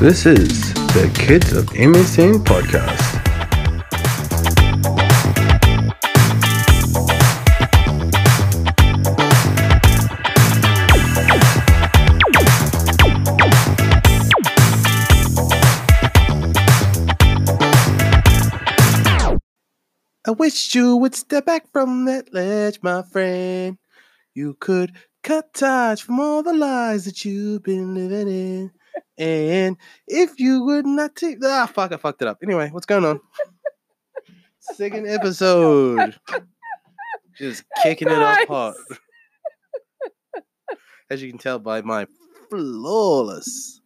This is the Kids of MSN podcast. I wish you would step back from that ledge, my friend. You could cut ties from all the lies that you've been living in. And if you would not take ah fuck, I fucked it up. Anyway, what's going on? Second episode. Just kicking it up hot. As you can tell by my flawless,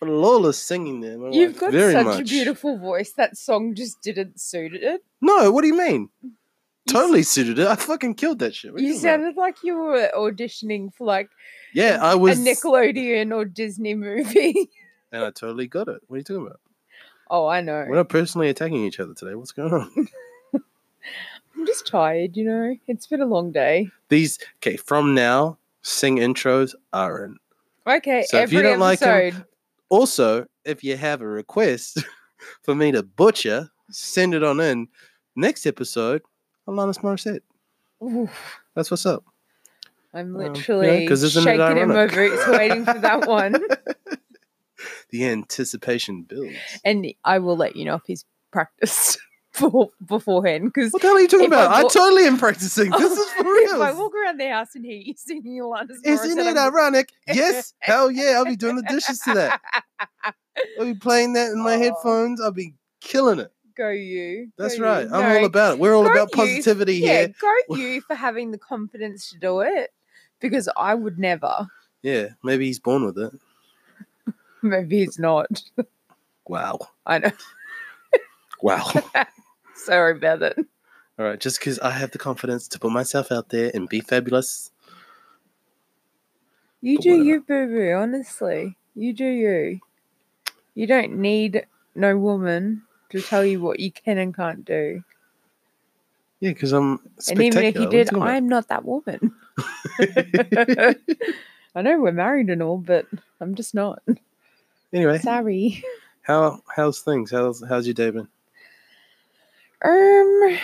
flawless singing there. my You've got such much. a beautiful voice. That song just didn't suit it. No, what do you mean? You s- Totally suited it. I fucking killed that shit. What You talking about? sounded like you were auditioning for like Yeah, I was. a Nickelodeon or Disney movie. and I totally got it. What are you talking about? oh, I know. We're not personally attacking each other today. What's going on? I'm just tired, you know. It's been a long day. These okay. From now, sing intros aren't. Okay, So if you don't like episode. Also, if you have a request for me to butcher, send it on in. Next episode, Alanis Morissette. Oof, That's what's up. I'm Um, yeah, literally isn't it shaking in my boots waiting for that one. The anticipation builds. and I will let you know if he's practiced before, beforehand. Because What the hell are you talking I about? I walk- totally am practicing. This is for if I walk around the house and hear you singing Alanis Isn't it I'm- ironic? Yes. Hell yeah. I'll be doing the dishes to that. I'll be playing that in my Aw. headphones. I'll be killing it. Go you. That's go right. You. I'm No, all about it. We're all go about you. positivity Yeah, here. go you for having the confidence to do it. Because I would never. Yeah. Maybe he's born with it. Maybe he's not. Wow. I know. Wow. Sorry about it. all right. Just because I have the confidence to put myself out there and be fabulous. You do whatever. you, boo boo, honestly. You do you. You don't need no woman to tell you what you can and can't do. Yeah, because I'm And even if you did, I'm not that woman. I know we're married and all, but I'm just not. anyway, Sorry. how how's things? How's how's your day been? Um,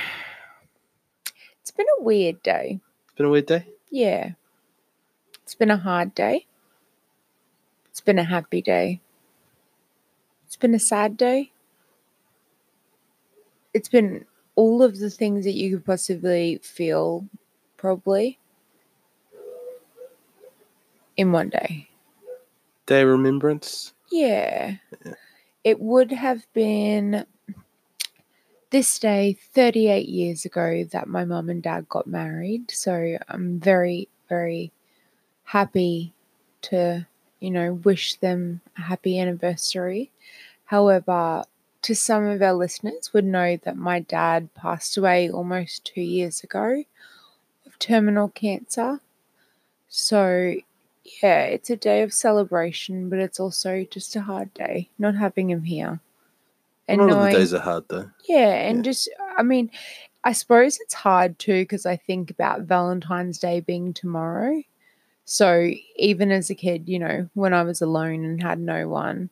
it's been a weird day. It's been a weird day. Yeah. It's been a hard day. It's been a happy day. It's been a sad day. It's been all of the things that you could possibly feel, probably, in one day. Day remembrance. Yeah. Yeah. It would have been this day 38 years ago that my mum and dad got married. So I'm very, very happy to, you know, wish them a happy anniversary. However, to some of our listeners would know that my dad passed away almost two years ago of terminal cancer. So yeah, it's a day of celebration, but it's also just a hard day not having him here. a lot of the days are hard though. yeah, and yeah. just, I mean, I suppose it's hard too because I think about Valentine's Day being tomorrow. So even as a kid, you know, when I was alone and had no one,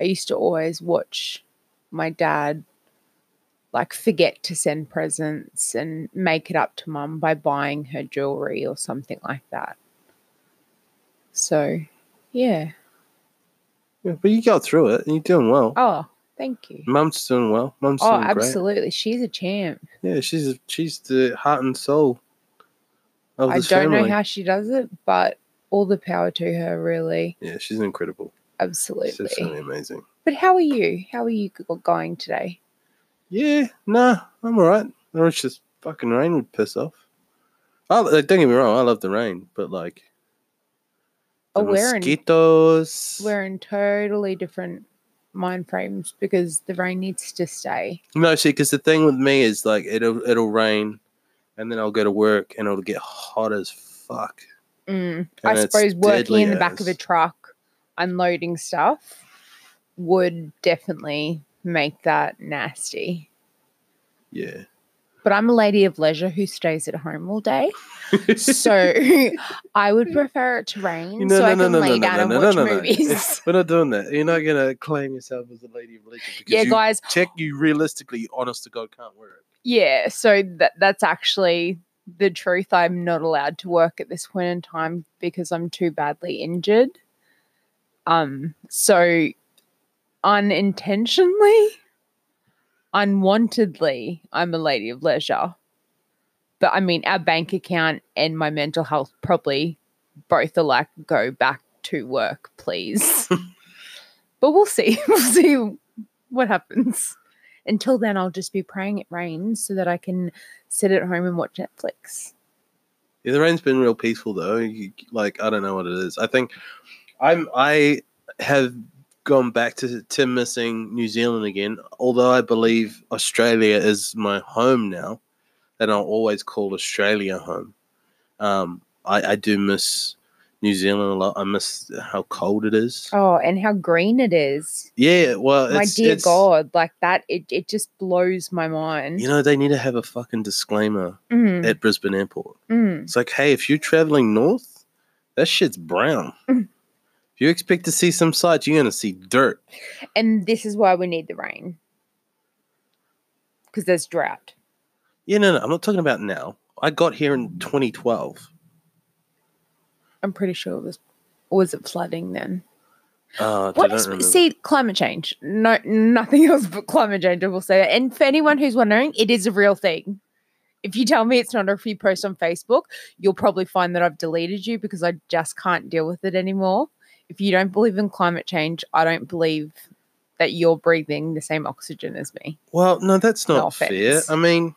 I used to always watch my dad like forget to send presents and make it up to mum by buying her jewelry or something like that. So, yeah. Yeah, but you got through it and you're doing well. Oh, thank you. Mum's doing well. Mum's Oh, doing great. absolutely. She's a champ. Yeah, she's she's the heart and soul of I this don't family. know how she does it, but all the power to her, really. yeah, she's incredible. She's Absolutely. absolutely amazing. But how are you? How are you going today? Yeah, nah, I'm alright. I wish this fucking rain would piss off. I, don't get me wrong, I love the rain, but like Oh, we're in, we're in totally different mind frames because the rain needs to stay. No, see, because the thing with me is like it'll it'll rain, and then I'll go to work and it'll get hot as fuck. Mm. I suppose working in the back of a truck, unloading stuff, would definitely make that nasty. Yeah, but I'm a lady of leisure who stays at home all day. So I would prefer it to rain No, so no, I can no, lay no, down no, and no, watch no, no. movies. We're not doing that. You're not gonna claim yourself as a lady of leisure. because Yeah, you guys. check you realistically, honest to God, can't wear it. Yeah, so that that's actually the truth. I'm not allowed to work at this point in time because I'm too badly injured. Um, so unintentionally, unwantedly, I'm a lady of leisure. But I mean, our bank account and my mental health probably both are like, go back to work, please. but we'll see. We'll see what happens. Until then, I'll just be praying it rains so that I can sit at home and watch Netflix. Yeah, the rain's been real peaceful though. You, like I don't know what it is. I think I'm I have gone back to to missing New Zealand again. Although I believe Australia is my home now, and I'll always call Australia home. Um, I, I do miss New Zealand a lot. I miss how cold it is. Oh, and how green it is. Yeah, well, my it's, dear God, like that, it, it just blows my mind. You know, they need to have a fucking disclaimer Mm, at Brisbane Airport. mm. It's like, hey, if you're traveling north, that shit's brown. Mm. If you expect to see some sights, you're gonna see dirt. And this is why we need the rain because there's drought. Yeah, no, no, I'm not talking about now. I got here in 2012. I'm pretty sure it was. or Was it flooding then? Uh, I What don't see climate change? No, nothing else but climate change. I will say that. And for anyone who's wondering, it is a real thing. If you tell me it's not, or if you post on Facebook, you'll probably find that I've deleted you because I just can't deal with it anymore. If you don't believe in climate change, I don't believe that you're breathing the same oxygen as me. Well, no, that's No not fair. offense. I mean,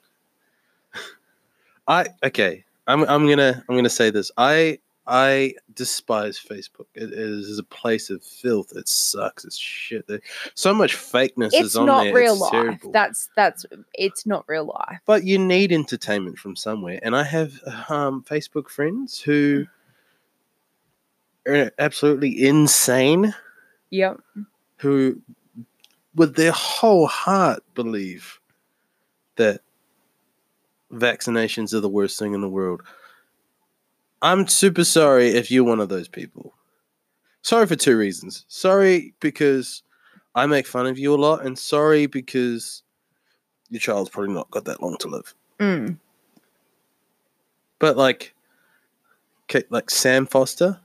I okay. I'm I'm gonna I'm gonna say this. I I despise Facebook. It is a place of filth. It sucks. It's shit. So much fakeness It's is on not there. real life. terrible. That's that's it's not real life. but you need entertainment from somewhere. And I have um, Facebook friends who are absolutely insane, Yep. who, with their whole heart, believe that vaccinations are the worst thing in the world. I'm super sorry if you're one of those people. Sorry for two reasons. Sorry because I make fun of you a lot, and sorry because your child's probably not got that long to live. Mm. But like, like Sam Foster,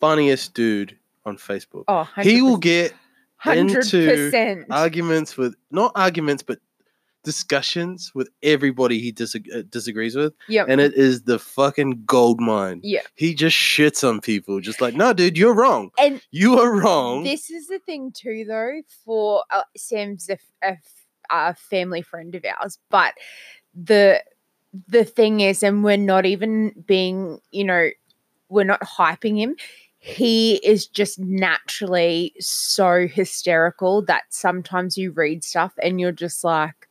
funniest dude on Facebook. Oh, 100%. he will get hundred into percent. arguments with not arguments, but discussions with everybody he disag- uh, disagrees with, Yep. and it is the fucking gold mine. yeah. He just shits on people, just like, no, dude, you're wrong. And You are wrong. This is the thing too, though. For uh, Sam's a family friend of ours, but the the thing is, and we're not even being, you know, we're not hyping him. He is just naturally so hysterical that sometimes you read stuff and you're just like,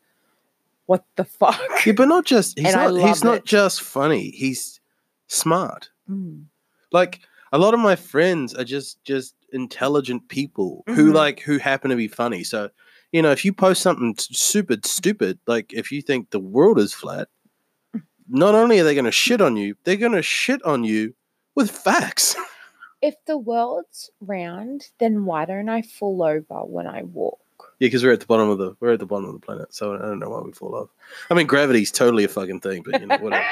"What the fuck?" yeah, but not just he's And not he's not it. just funny. He's smart. Mm. like a lot of my friends are just just intelligent people who Mhm. like who happen to be funny so you know if you post something s- super stupid like if you think the world is flat not only are they going to shit on you they're going to shit on you with facts If the world's round, then why don't I fall over when I walk? yeah because we're at the bottom of the we're at the bottom of the planet so i don't know why we fall off i mean gravity's totally a fucking thing but you know whatever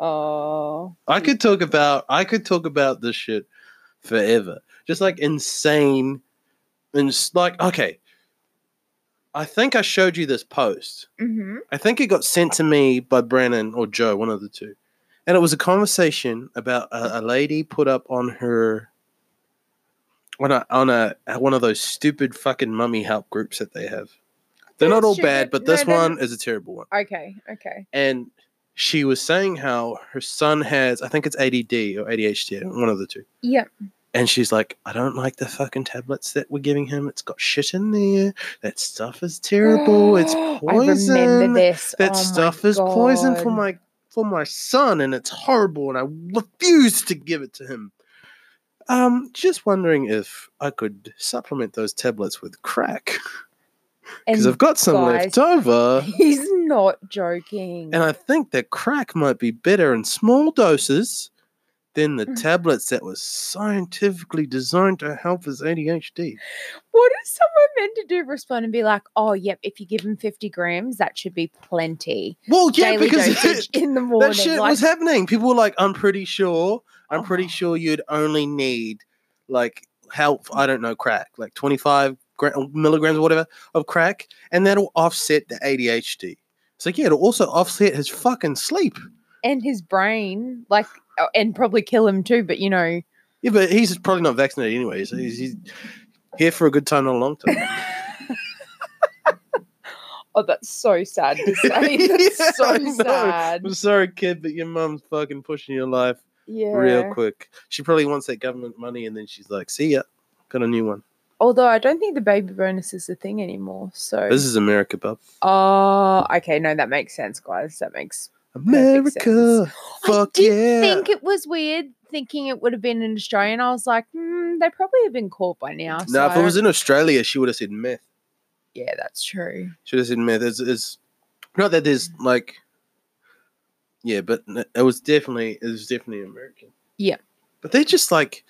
Oh. I could talk about I could talk about this shit forever. Just like insane and like okay. I think I showed you this post. Mm-hmm. I think it got sent to me by Brandon or Joe, one of the two. And it was a conversation about a, a lady put up on her on a on a one of those stupid fucking mummy help groups that they have. They're not all bad, but No, this they're one is a terrible one Okay. Okay. and she was saying how her son has, I think it's ADD or ADHD, one of the two. Yep. And she's like, I don't like the fucking tablets that we're giving him. It's got shit in there. That stuff is terrible. It's I poison. remember this. That Oh stuff is poison for my for my son, and it's horrible. And I refuse to give it to him. Um, just wondering if I could supplement those tablets with crack. because I've got some guys- left over. he's not joking. And I think that crack might be better in small doses than the Mm. tablets that was scientifically designed to help his ADHD. what is someone meant to do? Respond and be like, "Oh, yep. If you give him fifty grams, that should be plenty." Well, yeah, Daily because dosage in the morning. that shit like, was happening. People were like, "I'm pretty sure. I'm pretty Oh. sure you'd only need like help. I don't know crack, like 25 gra- milligrams or whatever of crack, and that'll offset the ADHD." It's like, yeah, it'll also offset his fucking sleep. and his brain, like, oh, Uh, and probably kill him too. But you know, Yeah, but he's probably not vaccinated anyway, so he's, he's here for a good time, not a long time. oh, that's so sad to say. That's Yeah, so sad. I'm sorry, kid, but your mum's fucking pushing your life Yeah. real quick. She probably wants that government money, and then she's like, "See ya, got a new one." Although I don't think the baby bonus is a thing anymore. So. This is America, bub. Oh, okay. No, that makes sense, guys. That makes. America, fuck I did yeah! think it was weird thinking it would have been in Australia. I was like, hmm, they probably have been caught by now. no, if it was in Australia, she would have said meth. yeah, that's true. She would have said meth. It's, it's not that there's like, yeah, but it was definitely it was definitely American. Yeah. but they're just like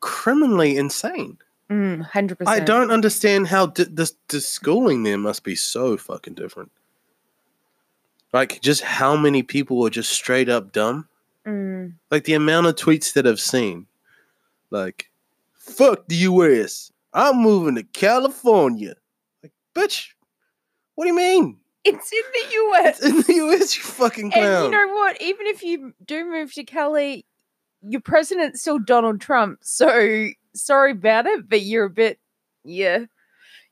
criminally insane. Mm, Hundred percent. I don't understand how d- the the schooling there must be so fucking different. Like, just how many people are just straight up dumb? Mm, Like the amount of tweets that I've seen, like, "Fuck the U.S. I'm moving to California." Like, bitch, what do you mean? it's in the US. It's in the U.S. You fucking clown. and you know what? Even if you do move to Cali, your president's still Donald Trump. So sorry about it, but you're a bit, yeah,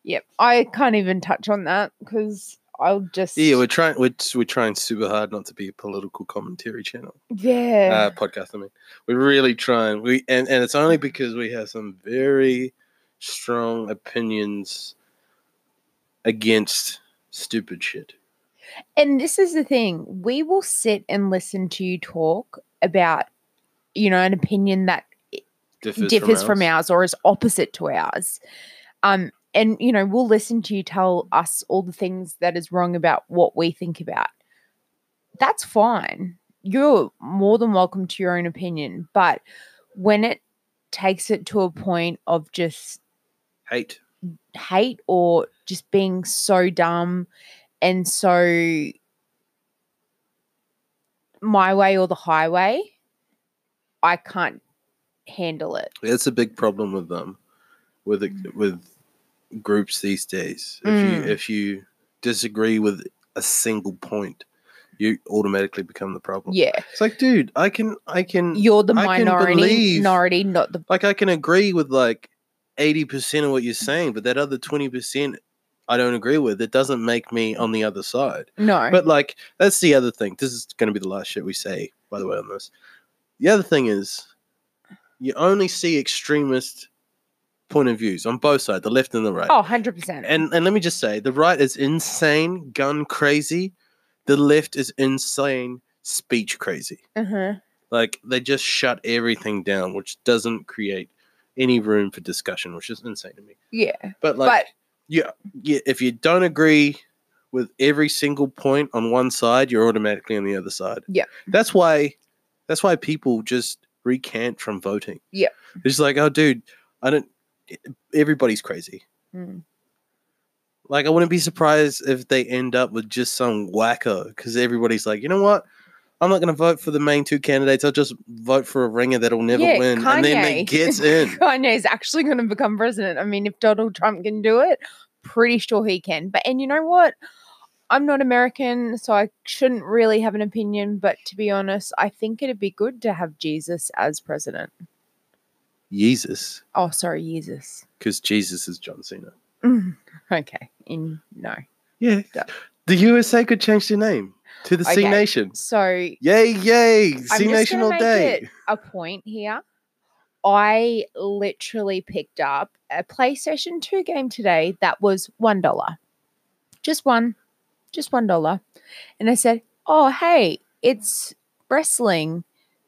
yep. I can't even touch on that because I'll just, yeah, we're trying. We're we're trying super hard not to be a political commentary channel. yeah. uh, podcast. I mean, we're really trying. We and and it's only because we have some very strong opinions against stupid shit. And this is the thing we will sit and listen to you talk about, you know, an opinion that Differs, differs from, ours. ours or is opposite to ours. Um, and, you know, we'll listen to you tell us all the things that is wrong about what we think about. That's fine. You're more than welcome to your own opinion. But when it takes it to a point of just Hate. hate or just being so dumb and so my way or the highway, I can't handle it. It's a big problem with them, with mm. with groups these days. If Mm. you if you disagree with a single point, you automatically become the problem. Yeah. It's like, dude, I can I can You're the I minority believe- minority, not the like I can agree with like eighty percent of what you're saying, but that other twenty percent I don't agree with. It doesn't make me on the other side. no. But like that's the other thing. This is going to be the last shit we say, by the way, on this. The other thing is, you only see extremist point of views on both sides, the left and the right. oh, 100%. And and let me just say, the right is insane, gun crazy. The left is insane, speech crazy. uh-huh. Like they just shut everything down, which doesn't create any room for discussion, which is insane to me. Yeah. But like, but yeah, yeah, if you don't agree with every single point on one side, you're automatically on the other side. Yeah. that's why. That's why people just recant from voting. Yeah. it's like, oh, dude, I don't. Everybody's crazy. mm, Like, I wouldn't be surprised if they end up with just some wacko because everybody's like, you know what? I'm not going to vote for the main two candidates. I'll just vote for a ringer that'll never Yeah, win, and then they Kanye. gets in. Kanye's actually going to become president. I mean, if Donald Trump can do it, pretty sure he can. But and you know what? I'm not American, so I shouldn't really have an opinion. But to be honest, I think it'd be good to have Jesus as president. Jesus, Oh, sorry, Jesus. because Jesus is John Cena. Mm, okay. In no. Yeah, the USA could change their name to the Cenation. So Yay, yay! Cenation all day. it a point here. I literally picked up a PlayStation 2 game today that was one dollar. Just one. Just one dollar. And I said, Oh hey, it's wrestling.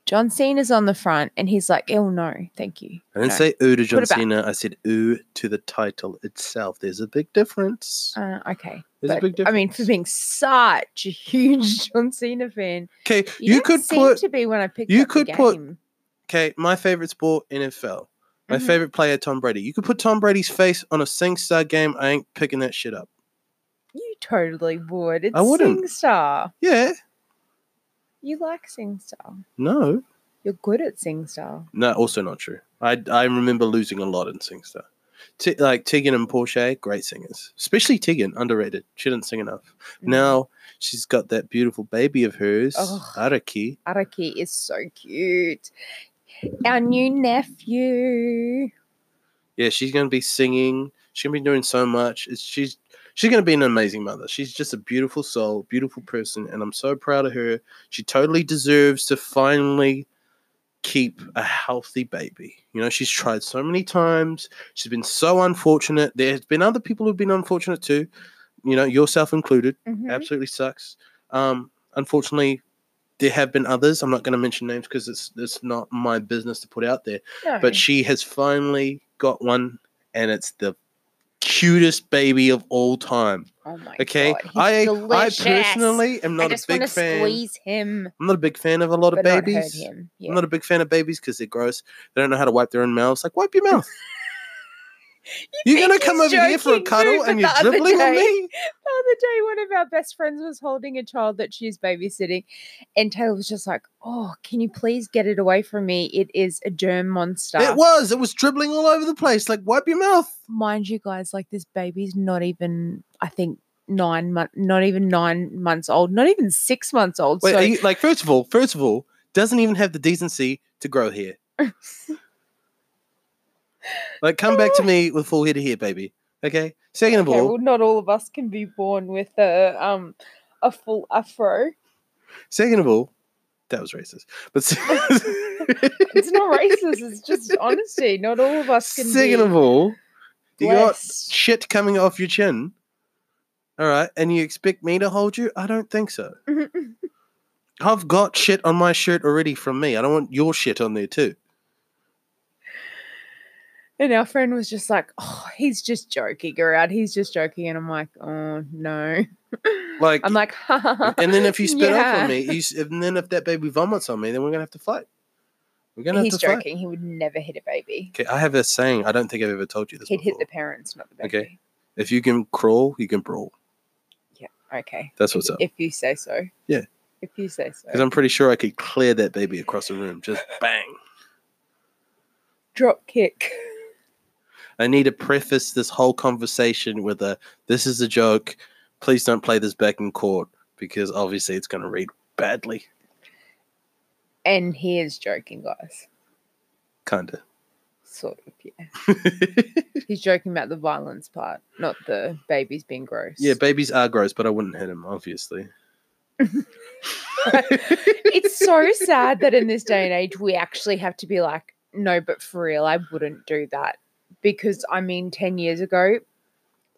John Cena's on the front, and he's like, "Oh no, thank you." I didn't No. say ooh to John. Cena. I said ooh to the title itself. There's a big difference. Uh, okay, There's a but, big I mean, for being such a huge John Cena fan, Okay, you, you, could seem put to be when I picked you up could put okay. My favorite sport, NFL. My Mhm. favorite player, Tom Brady. You could put Tom Brady's face on a SingStar game. I ain't picking that shit up. You totally would. It's I wouldn't. SingStar. Yeah, You like SingStar. no, You're good at SingStar. no. Also not true. I I remember losing a lot in SingStar. T- like Tegan and Porsche, great singers. Especially Tegan, underrated. She didn't sing enough. Mm. Now she's got that beautiful baby of hers. Araki. Araki is so cute. Our new nephew. Yeah, she's gonna be singing. She's gonna be doing so much. It's, she's she's gonna be an amazing mother. She's just a beautiful soul, beautiful person, and I'm so proud of her. She totally deserves to finally keep a healthy baby. You know, she's tried so many times. She's been so unfortunate. There's been other people who've been unfortunate too. You know, yourself included. Mhm. Absolutely sucks. Um, unfortunately, there have been others. I'm not going to mention names because it's it's not my business to put out there No. but she has finally got one and it's the cutest baby of all time. Oh my okay? God, i delicious. i personally am not a big fan. squeeze him, i'm not a big fan of a lot of but not hurt babies. him. i'm not a big fan of babies because they're gross. They don't know how to wipe their own mouths. Like wipe your mouth you're gonna come over here for a cuddle and you're dribbling on me The other day, one of our best friends was holding a child that she's babysitting, and Taylor was just like, "Oh, can you please get it away from me? It is a germ monster." it was it was dribbling all over the place like wipe your mouth Mind you, guys, like this baby's not even, I think, nine months, not even nine months old, not even six months old. Wait, so you, like first of all first of all doesn't even have the decency to grow hair like come back to me with full head of hair baby okay second of okay, all well, not all of us can be born with a um a full afro. Second of all, that was racist. But It's not racist. It's just honesty. Not all of us can second of all, you got shit coming off your chin. All right, and you expect me to hold you? I don't think so. I've got shit on my shirt already from me. I don't want your shit on there too. And our friend was just like, "Oh, he's just joking around. He's just joking." And I'm like, "Oh no." Like, I'm like, ha. ha, ha. and then if you spit up on me, you, and then if that baby vomits on me, then we're gonna have to fight. We're gonna He's have to fight. joking. He would never hit a baby. Okay, I have a saying. I don't think I've ever told you this. He'd hit the parents, not the baby. Okay. If you can crawl, you can brawl. Yeah. Okay. That's what's up. If you say so. Yeah. If you say so. Because I'm pretty sure I could clear that baby across the room. Just bang. Drop kick. I need to preface this whole conversation with a this is a joke. Please don't play this back in court because obviously it's going to read badly. And he is joking, guys. Kind of. Sort of, yeah. He's joking about the violence part, not the babies being gross. yeah, babies are gross, but I wouldn't hit him, obviously. it's so sad that in this day and age we actually have to be like, no, but for real, I wouldn't do that. Because I mean, 10 years ago,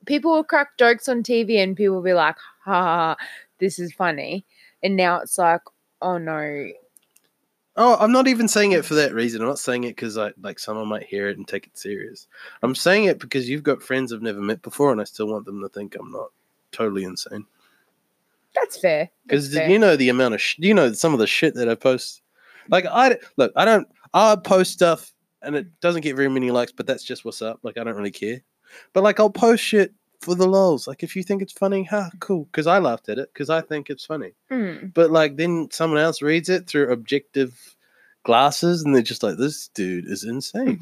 people would crack jokes on TV and people would be like, ha, this is funny. And now it's like, oh no. Oh, I'm not even saying it for that reason. I'm not saying it because I like someone might hear it and take it serious. I'm saying it because you've got friends I've never met before, and I still want them to think I'm not totally insane. That's fair. Because you know the amount of sh- you know some of the shit that I post. Like I look, I don't. I post stuff and it doesn't get very many likes, but that's just what's up. Like I don't really care. But like I'll post shit for the lols. Like if you think it's funny, ha, cool. Because I laughed at it because I think it's funny. Mm. But like then someone else reads it through objective glasses and they're just like, this dude is insane.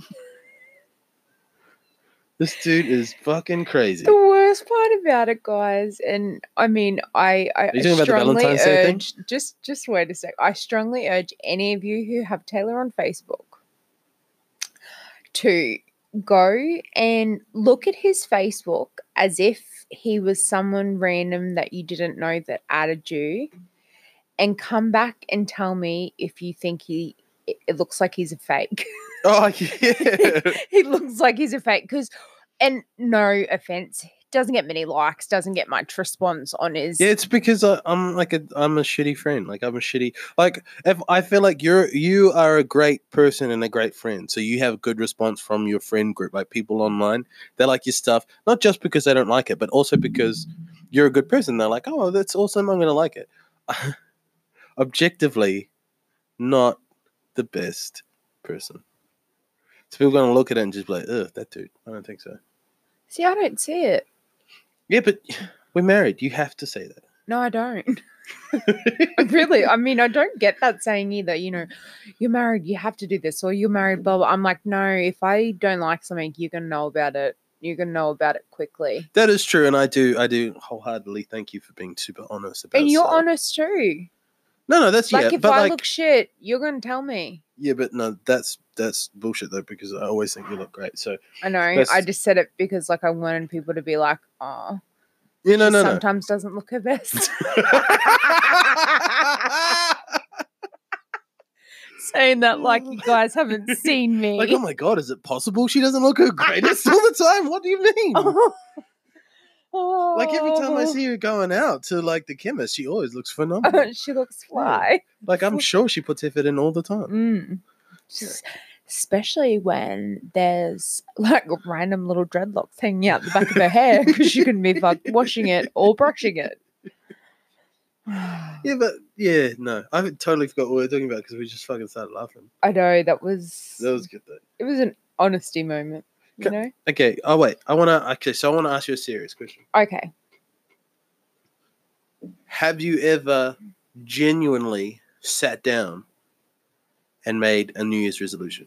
this dude is fucking crazy. The worst part about it, guys, and I mean, I, I you talking about strongly Valentine's Day thing? urge. Just, just wait a sec. I strongly urge any of you who have Taylor on Facebook to go and look at his Facebook as if he was someone random that you didn't know that added you, and come back and tell me if you think he. It looks like he's a fake. Oh yeah. he looks like he's a fake because and no offense doesn't get many likes, doesn't get much response on his. Yeah, it's because I, I'm like a I'm a shitty friend. Like I'm a shitty like if I feel like you're you are a great person and a great friend, so you have good response from your friend group, like people online. They like your stuff, not just because they don't like it, but also because you're a good person. They're like, oh, that's awesome. I'm gonna like it. Objectively, not the best person. So people gonna look at it and just be like, ugh, that dude. I don't think so. See, I don't see it. Yeah, but we're married. You have to say that. No, I don't. really, I mean, I don't get that saying either. You know, you're married, you have to do this, or you're married, blah, blah. I'm like, no, if I don't like something, you're going to know about it. You're going to know about it quickly. That is true, and I do, I do wholeheartedly thank you for being super honest about. And you're stuff. honest too. No, no, that's Like, yeah, if but I like, look shit, you're going to tell me. yeah, but no, that's that's bullshit though because I always think you look great. So I know. I just said it because, like, I wanted people to be like, oh, yeah, no, she no, no. sometimes doesn't look her best. Saying that, like, you guys haven't seen me. like, oh my god, is it possible she doesn't look her greatest all the time? What do you mean? Like every time I Oh. see her going out to like the chemist, she always looks phenomenal. she looks fly. like I'm sure she puts effort in all the time. Mm. Especially when there's like random little dreadlocks hanging out the back of her hair because she couldn't be fucked washing it or brushing it. Yeah, but yeah, no, I totally forgot what we were talking about because we just fucking started laughing. I know that was That was good though. it was an honesty moment, you know? Okay. Oh wait, I want to. Okay, so I want to ask you a serious question. Okay. Have you ever genuinely sat down and made a New Year's resolution?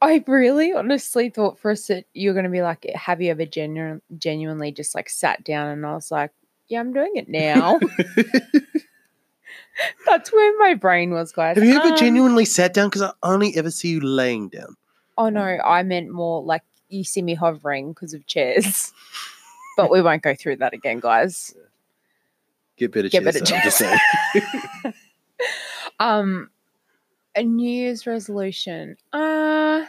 I really honestly thought for a sec you're gonna be like, have you ever genu- genuinely just like sat down and I was like, yeah, I'm doing it now. That's where my brain was, guys. Have you ever Um, genuinely sat down? Because I only ever see you laying down. Oh no, I meant more like you see me hovering because of chairs. but we won't go through that again, guys. Get better Get chairs. better I'm just. Um, a New Year's resolution. Uh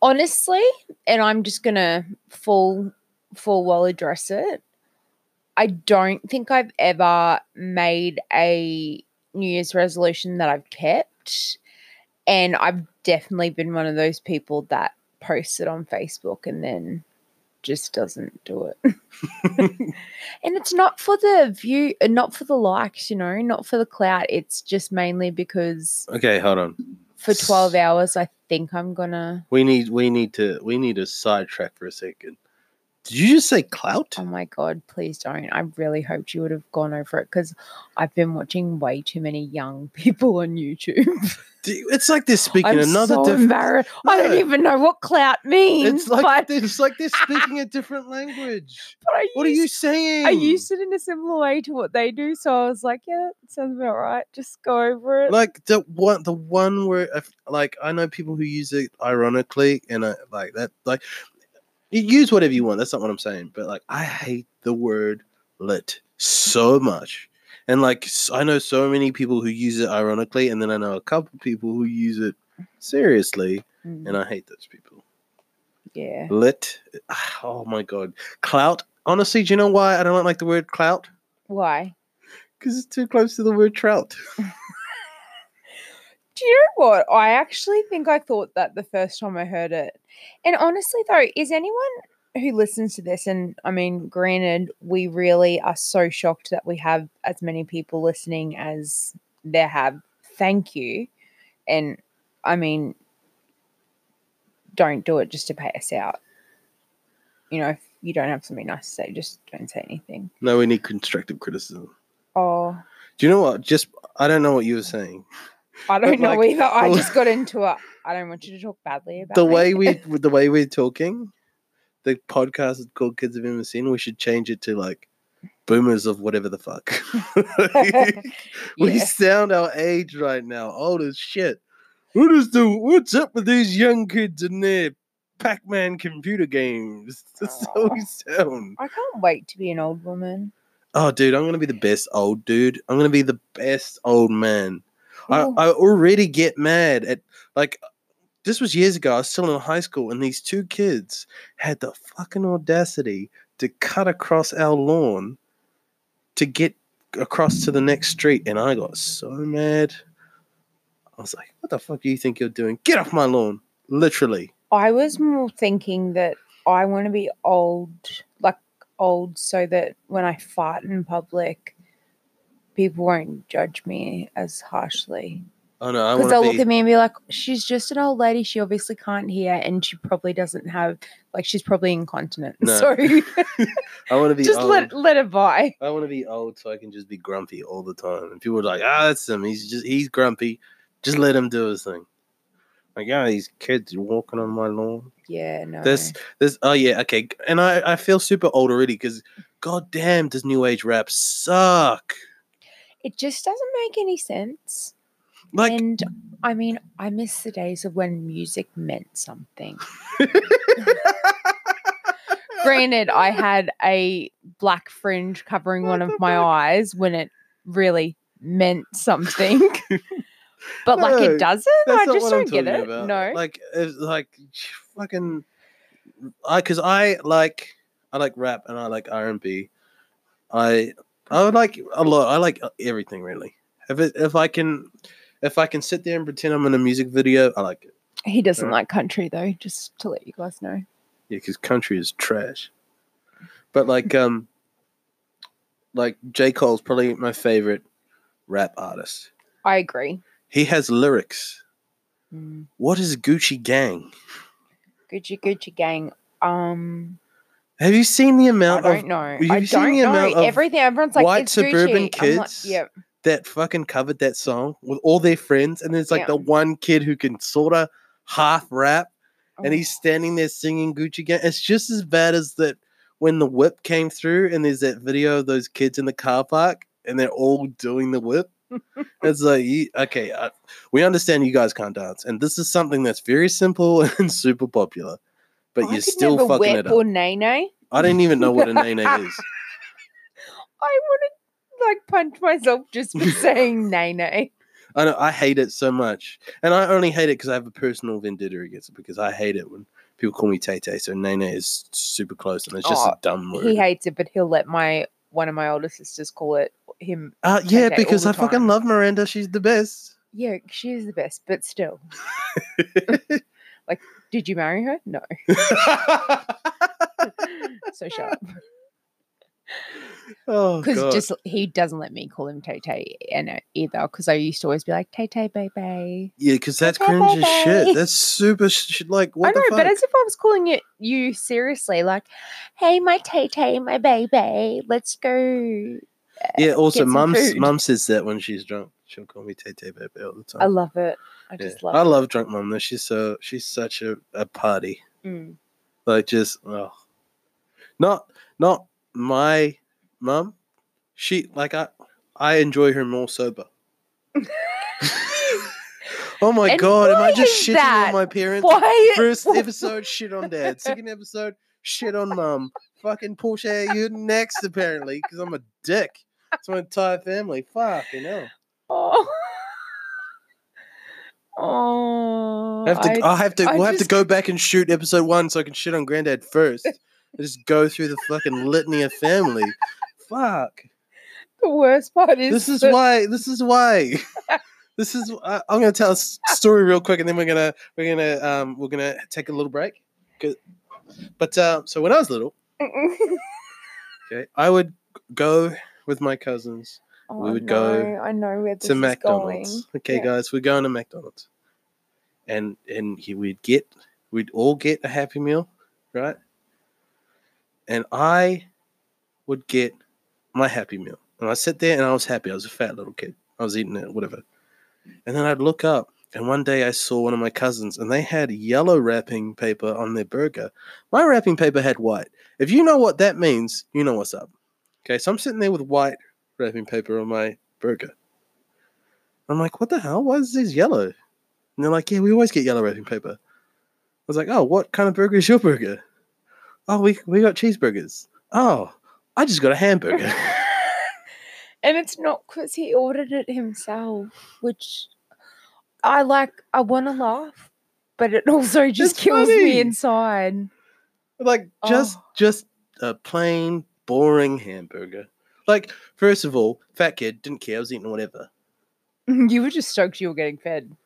honestly, and I'm just gonna full full well address it. I don't think I've ever made a New Year's resolution that I've kept. And I've definitely been one of those people that posts it on Facebook and then just doesn't do it. and it's not for the view, uh, not for the likes, you know, not for the clout. It's just mainly because okay, hold on. for 12 hours, I think I'm gonna. We need we need to we need to sidetrack for a second. Did you just say clout? Oh my God, please don't. I really hoped you would have gone over it because I've been watching way too many young people on YouTube. It's like they're speaking I'm another so embarrassed. I don't even know what clout means. It's like but, it's like they're speaking a different language. but I What are you saying? I used it in a similar way to what they do, so I was like, "Yeah, sounds about right. Just go over it." like the one the one where like I know people who use it ironically and I like that like use whatever you want. That's not what I'm saying. But like I hate the word lit so much. And like I know so many people who use it ironically, and then I know a couple people who use it seriously, Mm, and I hate those people. yeah. Lit. Oh my god. Clout. Honestly, do you know why I don't like the word clout? Why? Because it's too close to the word trout. Do you know what? I actually think I thought that the first time I heard it. And honestly, though, is anyone who listens to this, and I mean, granted, we really are so shocked that we have as many people listening as there have. Thank you. And I mean, don't do it just to pay us out. You know, if you don't have something nice to say, just don't say anything. No, we need constructive criticism. Oh, Do you know what? Just I don't know what you were saying. I don't know like, either. I just got into it. I don't want you to talk badly about The me. way we the way we're talking, the podcast is called Kids of MSN. We should change it to like boomers of whatever the fuck. we Yeah. sound our age right now, old as shit. What is the what's up with these young kids and their Pac-Man computer games? That's how we sound. I can't wait to be an old woman. Oh, dude, I'm gonna be the best old dude. I'm gonna be the best old man. I, oh. I already get mad at like this was years ago. I was still in high school, and these two kids had the fucking audacity to cut across our lawn to get across to the next street, and I got so mad. I was like, "What the fuck do you think you're doing? Get off my lawn!" Literally. I was more thinking that I want to be old, like old, so that when I fart in public, people won't judge me as harshly. Oh no, I Because they'll to look at me and be like, she's just an old lady. She obviously can't hear, and she probably doesn't have, like, she's probably incontinent. No. So I want to be just old. let let her by. I want to be old so I can just be grumpy all the time. And people are like, "Ah, that's him. He's just he's grumpy. Just let him do his thing." Like, yeah, these kids walking on my lawn. Yeah, no. This, this, oh yeah, okay. And I, I feel super old already because, god damn, does new age rap suck? It just doesn't make any sense. Like, and I mean, I miss the days of when music meant something. Granted, I had a black fringe covering one of my eyes when it really meant something. but like it doesn't. I just don't get it. about. No. like, it's like fucking, I because I like I like rap and I like R and B. I I would like a lot. I like everything really. If it, if I can if I can sit there and pretend I'm in a music video, I like it. he doesn't Yeah. like country though, just to let you guys know. Yeah, because country is trash. But like um like J. Cole's probably my favorite rap artist. I agree. He has lyrics. Mm. What is Gucci Gang? Gucci Gucci gang. Um Have you seen the amount? I don't of know. I seen don't the know. of Everything everyone's like white suburban Gucci. I'm like, kids yep. that fucking covered that song with all their friends? And there's like Yeah. the one kid who can sort of half rap and Oh. he's standing there singing Gucci Gang. It's just as bad as that when the whip came through and there's that video of those kids in the car park and they're all doing the whip. it's like, you, okay, uh, we understand you guys can't dance, and this is something that's very simple and super popular, but I you're still never fucking whip it up. or nay nay. I didn't even know what a nae nae is. I want to like punch myself just for saying nay nay. I know I hate it so much, and I only hate it because I have a personal vendetta against it because I hate it when people call me Tay Tay. So Nae nae is super close, and it's just Oh, a dumb word. He hates it, but he'll let my one of my older sisters call it him. Uh, yeah, because I fucking love Miranda. She's the best. Yeah, she is the best, but still. Like, did you marry her? No. So shut up. oh Because god. just he doesn't let me call him Tay Tay uh, and either. Because I used to always be like Tay Tay baby. yeah, because that's Tay-Tay, cringe as shit. That's super like what I know, but as if I was calling it you seriously, like, "Hey, my Tay Tay, my baby, let's go." Uh, yeah. Also, mum mum says that when she's drunk. She'll call me Tay Tay baby all the time. I love it. I Yeah. just love. I love drunk mom Though she's so she's such a, a party. Mm. Like just oh, not not my mom. She like I I enjoy her more sober. oh my And god! Am I just shitting that? on my parents? Why? First episode, shit on dad. Second episode, shit on mom. Fucking Porsche, you next apparently because I'm a dick. It's my entire family. Fuck, you know. Oh. Oh. I have to. I- I, have to. I we'll have to go back and shoot episode one so I can shit on granddad first. Just go through the fucking litany of family. Fuck. the worst part is This is that- why. This is why. This is. I I'm gonna tell a story real quick, and then we're gonna we're gonna um we're gonna take a little break. But uh, so when I was little, okay, I would go with my cousins oh, we would go I know where this to is McDonald's. going. Okay, Yeah. guys, we're going to McDonald's, and and he, we'd get we'd all get a Happy Meal, right? And I would get my Happy Meal, and I sit there and I was happy. I was a fat little kid. I was eating it, whatever. And then I'd look up, and one day I saw one of my cousins, and they had yellow wrapping paper on their burger. My wrapping paper had white. If you know what that means, you know what's up. Okay, so I'm sitting there with white wrapping paper on my burger. I'm like, what the hell? Why is this yellow? And they're like, yeah, we always get yellow wrapping paper. I was like, oh, what kind of burger is your burger? Oh, we we got cheeseburgers. Oh, I just got a hamburger. and it's not because he ordered it himself, which I like. I want to laugh, but it also just It's kills funny. me inside. Like just Oh. just a plain boring hamburger. Like first of all, fat kid didn't care. I was eating whatever. You were just stoked you were getting fed.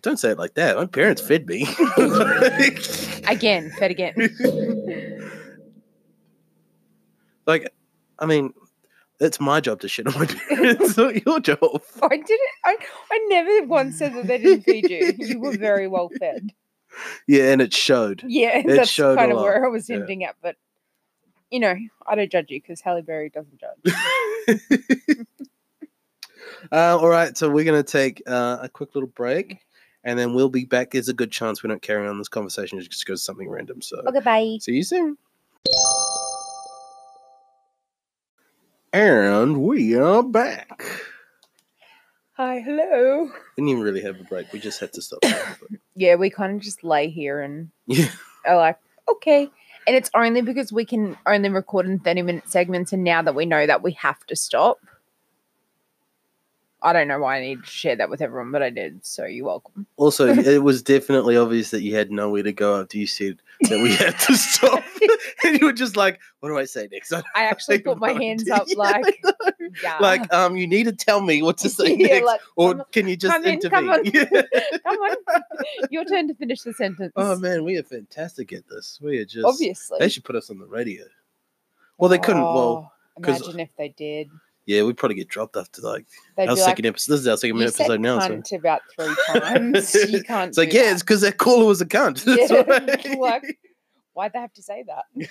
Don't say it like that. My parents fed me. Again, fed again. like, I mean, it's my job to shit on my parents. It's not your job. I didn't. I, I never once said that they didn't feed you. You were very well fed. Yeah, and it showed. Yeah, It that's showed kind of lot, where I was yeah. hinting at. But you know, I don't judge you because Halle Berry doesn't judge. uh, all right, so we're going to take uh, a quick little break, and then we'll be back. There's a good chance we don't carry on this conversation. It just goes something random. So, Okay, bye. see you soon. And we are back. Hi, hello. We didn't even really have a break. We just had to stop. Yeah, we kind of just lay here and yeah. are like, okay. And it's only because we can only record in 30 minute segments. And now that we know that we have to stop, I don't know why I need to share that with everyone, but I did. So you're welcome. Also, it was definitely obvious that you had nowhere to go after you said that we had to stop. and you were just like, what do I say next? I I actually put my hands up like, yeah. like, um, you need to tell me what to say Yeah, next. like, or can you just come in, come intervene? on. come on. Your turn to finish the sentence. oh man, we are fantastic at this. We are just Obviously. they should put us on the radio. Well, they couldn't. Well, Oh, imagine if they did. Yeah, we'd probably get dropped after like They'd our be like, second episode. This is our second you episode said now. So. about three times. you can't. It's like, yeah, that. it's because that caller was a cunt. That's Yeah, why. like, why'd they have to say that?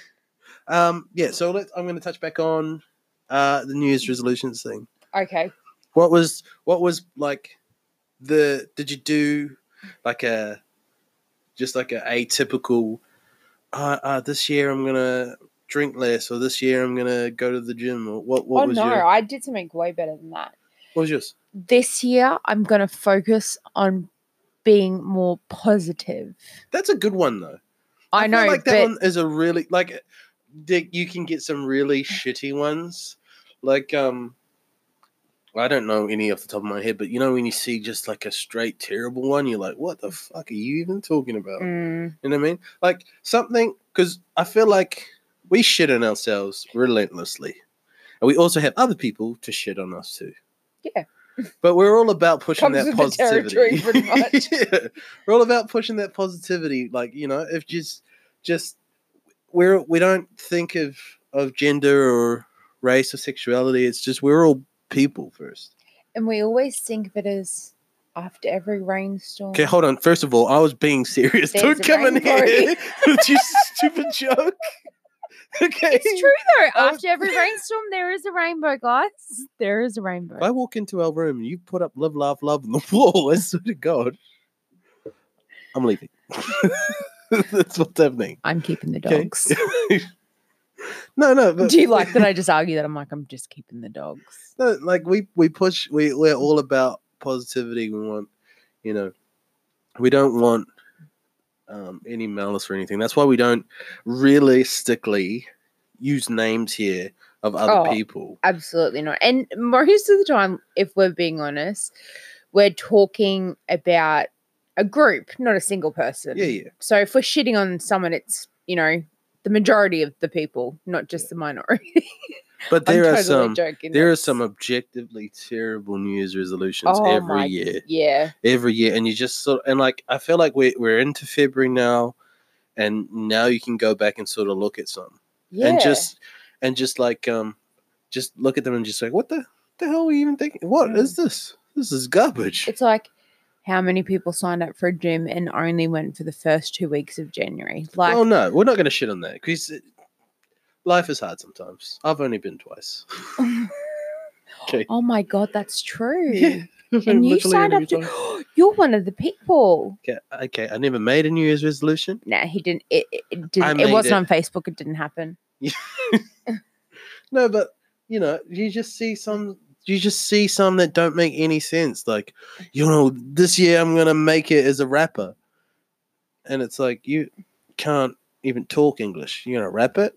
um, yeah. So I'm going to touch back on uh, the New Year's resolutions thing. Okay. What was what was like the? Did you do like a just like a atypical? Uh, uh, this year I'm gonna drink less, or this year I'm gonna go to the gym, or what? What oh was no, your? I did something way better than that. What was yours? This year, I'm to focus on being more positive. That's a good one though. I, feel know, like that but one is a really like Dick, you can get some really shitty ones. Like um I don't know any off the top of my head, but you know when you see just like a straight terrible one, you're like, what the fuck are you even talking about? Mm, You know what I mean? Like something because I feel like we shit on ourselves relentlessly. And we also have other people to shit on us too. Yeah. But we're all about pushing Comes that positivity. territory, pretty much. yeah. We're all about pushing that positivity. Like, you know, if just just we're we don't think of of gender or race or sexuality. It's just we're all people first. and we always think of it as after every rainstorm. Okay, hold on. First of all, I was being serious. There's Don't come in here with your stupid joke. Okay. It's true though. After every rainstorm, there is a rainbow, guys. There is a rainbow. If I walk into our room and you put up live, laugh, love on the wall, I swear to God, I'm leaving. That's what's happening. I'm keeping the Okay. dogs. no, no. But, Do you like that I just argue that I'm like I'm just keeping the dogs? No, like we we push. We we're all about positivity. We want, you know, we don't want um, any malice or anything. That's why we don't realistically use names here of other Oh, people. Absolutely not. And most of the time, if we're being honest, we're talking about a group, not a single person. Yeah, yeah. So if we're shitting on someone, it's you know the majority of the people, not just the minority. But there are totally some. joking. There are some objectively terrible New Year's resolutions Oh every my- year. Yeah. every year and you just sort and like i feel like we're, we're into february now and now you can go back and sort of look at some Yeah. and just and just like um just look at them and just like what the the hell are you even thinking What is Mm. this this is garbage it's like how many people signed up for a gym and only went for the first two weeks of January? Like, oh no we're not going to shit on that because life is hard sometimes i've only been twice okay oh my god, that's true. yeah And you signed up to. You're one of the people. okay, okay i never made a new year's resolution Nah, he didn't. It, it- it didn't. It wasn't it. on Facebook. It didn't happen. No, but you know, you just see some you just see some that don't make any sense. Like, you know, this year I'm gonna make it as a rapper. And it's like you can't even talk English. You're gonna rap it?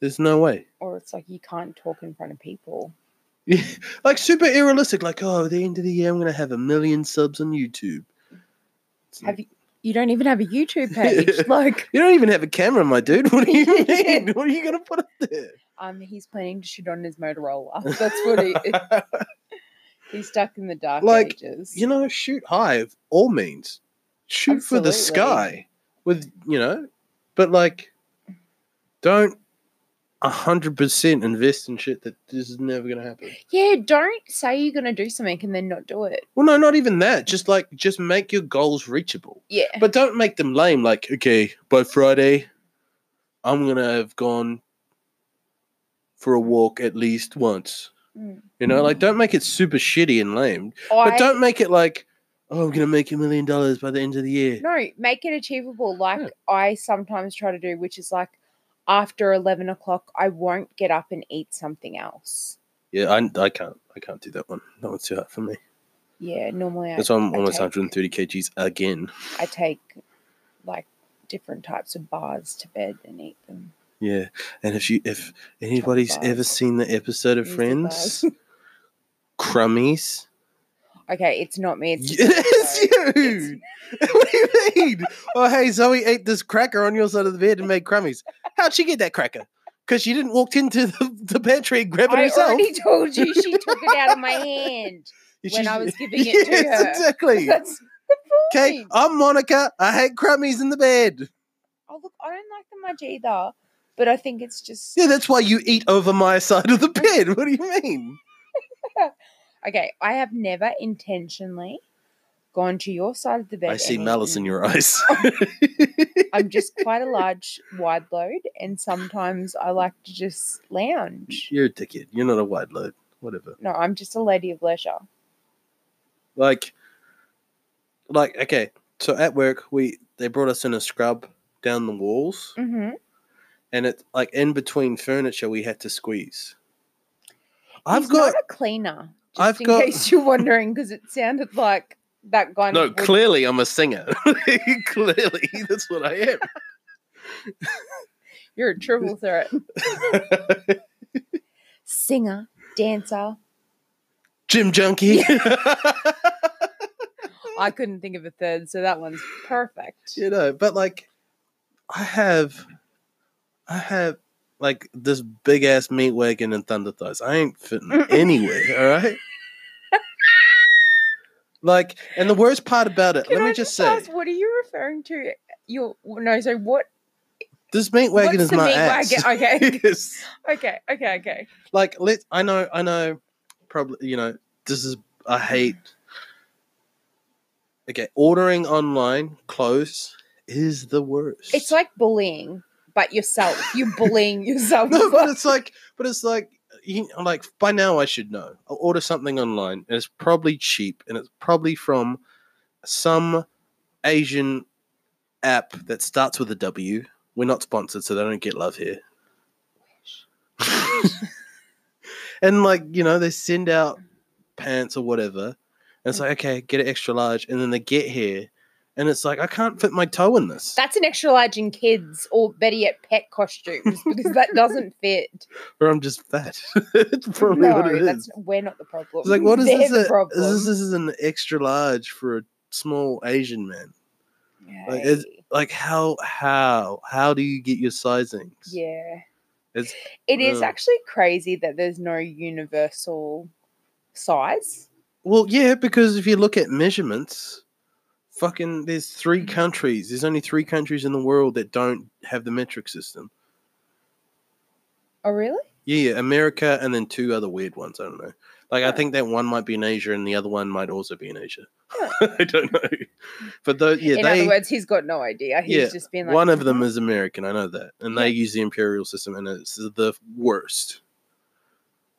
There's no way. Or it's like you can't talk in front of people. like super irrealistic, like, oh, at the end of the year I'm gonna have a million subs on YouTube. It's Have you? You don't even have a YouTube page. like, You don't even have a camera, my dude. What do you mean? what are you gonna put up there? um, he's planning to shoot on his Motorola. That's what he. He's stuck in the dark Like, ages. you know, shoot high, of all means. Shoot for the sky with, you know, but like, don't hundred percent invest in shit that this is never gonna happen. yeah, don't say you're gonna do something and then not do it. Well, no, not even that. Just like, just make your goals reachable, Yeah. but don't make them lame. Like, okay, by Friday, I'm gonna have gone for a walk at least once. Mm. You know, like, don't make it super shitty and lame. I, But don't make it like, oh, I'm gonna make a million dollars by the end of the year. No, make it achievable. Like Yeah. I sometimes try to do, which is like after eleven o'clock, I won't get up and eat something else. Yeah, I, I can't I can't do that one. That one's too hard for me. Yeah, normally I, That's why I'm I almost take- 130 kgs again. I take like different types of bars to bed and eat them. Yeah, and if you if anybody's ever seen the episode of Friends. Crummies. Okay, it's not me. It's Yes, episode. you. what do you mean? Oh, hey, Zoe ate this cracker on your side of the bed and made crummies. How'd she get that cracker? Because she didn't walk into the, the pantry and grab it I herself. already told you she took it out of my hand. when I was giving it to her. exactly. That's the Okay. I'm Monica. I hate crummies in the bed. Oh look, I don't like them much either. But I think it's just Yeah, that's why you eat over my side of the bed. What do you mean? Okay. I have never intentionally gone to your side of the bed. I see malice in your eyes. I'm just quite a large wide load, and sometimes I like to just lounge. You're a dickhead. You're not a wide load. Whatever. No, I'm just a lady of leisure. Like, like okay. So at work, we they brought us in a scrub down the walls, hmm and it like in between furniture we had to squeeze. I've He's got a cleaner. Just I've in got- case you're wondering, because it sounded like that guy. no. would- Clearly, I'm a singer. clearly, that's what I am. You're a triple threat. Singer, dancer. Gym junkie. I couldn't think of a third, so that one's perfect. you know, but like, I have, I have like this big ass meat wagon and thunder thighs. I ain't fitting anywhere. All right. Like, and the worst part about it, Can let me I just say, ask, what are you referring to? Your no, so what? this meat wagon is the my meat ass. wagon? Okay. Yes. Okay, okay, okay. Like, let I know, I know, probably, you know, this is I hate. Okay, ordering online clothes is the worst. It's like bullying, but yourself. You're bullying yourself. no, but it's like, but it's like, you, like by now I should know. I'll order something online, and it's probably cheap, and it's probably from some Asian app that starts with a W. We're not sponsored, so they don't get love here. and like you know, they send out pants or whatever, and it's like okay, get it extra large, and then they get here, and it's like I can't fit my toe in this, That's an extra large in kids, or better yet, pet costumes, because that doesn't fit. or I'm just fat. it's probably no, what it is. that's we're not the problem. It's like, what is They're this? the A, is this? This is an extra large for a small Asian man. like, Like, how, how, how do you get your sizings? yeah. It's- It is ugh. actually crazy that there's no universal size. Well, yeah, because if you look at measurements, fucking, there's three countries. There's only three countries in the world that don't have the metric system. Oh, really? Yeah, yeah, America and then two other weird ones. I don't know. Like, I think that one might be in Asia and the other one might also be in Asia. I don't know. But those, yeah, In they. other words, he's got no idea. He's Yeah, just been like one of them is American, I know that. And they use the imperial system and it's the worst.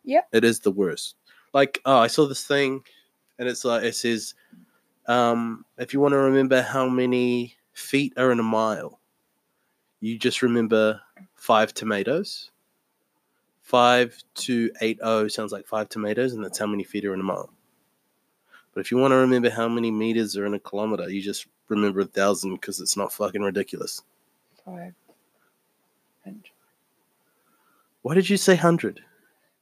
Yeah, It is the worst. Like, oh, I saw this thing and it's like it says um if you want to remember how many feet are in a mile, you just remember five tomatoes. Five to eight oh sounds like five tomatoes, and that's how many feet are in a mile. But if you want to remember how many meters are in a kilometer, you just remember a thousand because it's not fucking ridiculous. Five hundred. Why did you say hundred?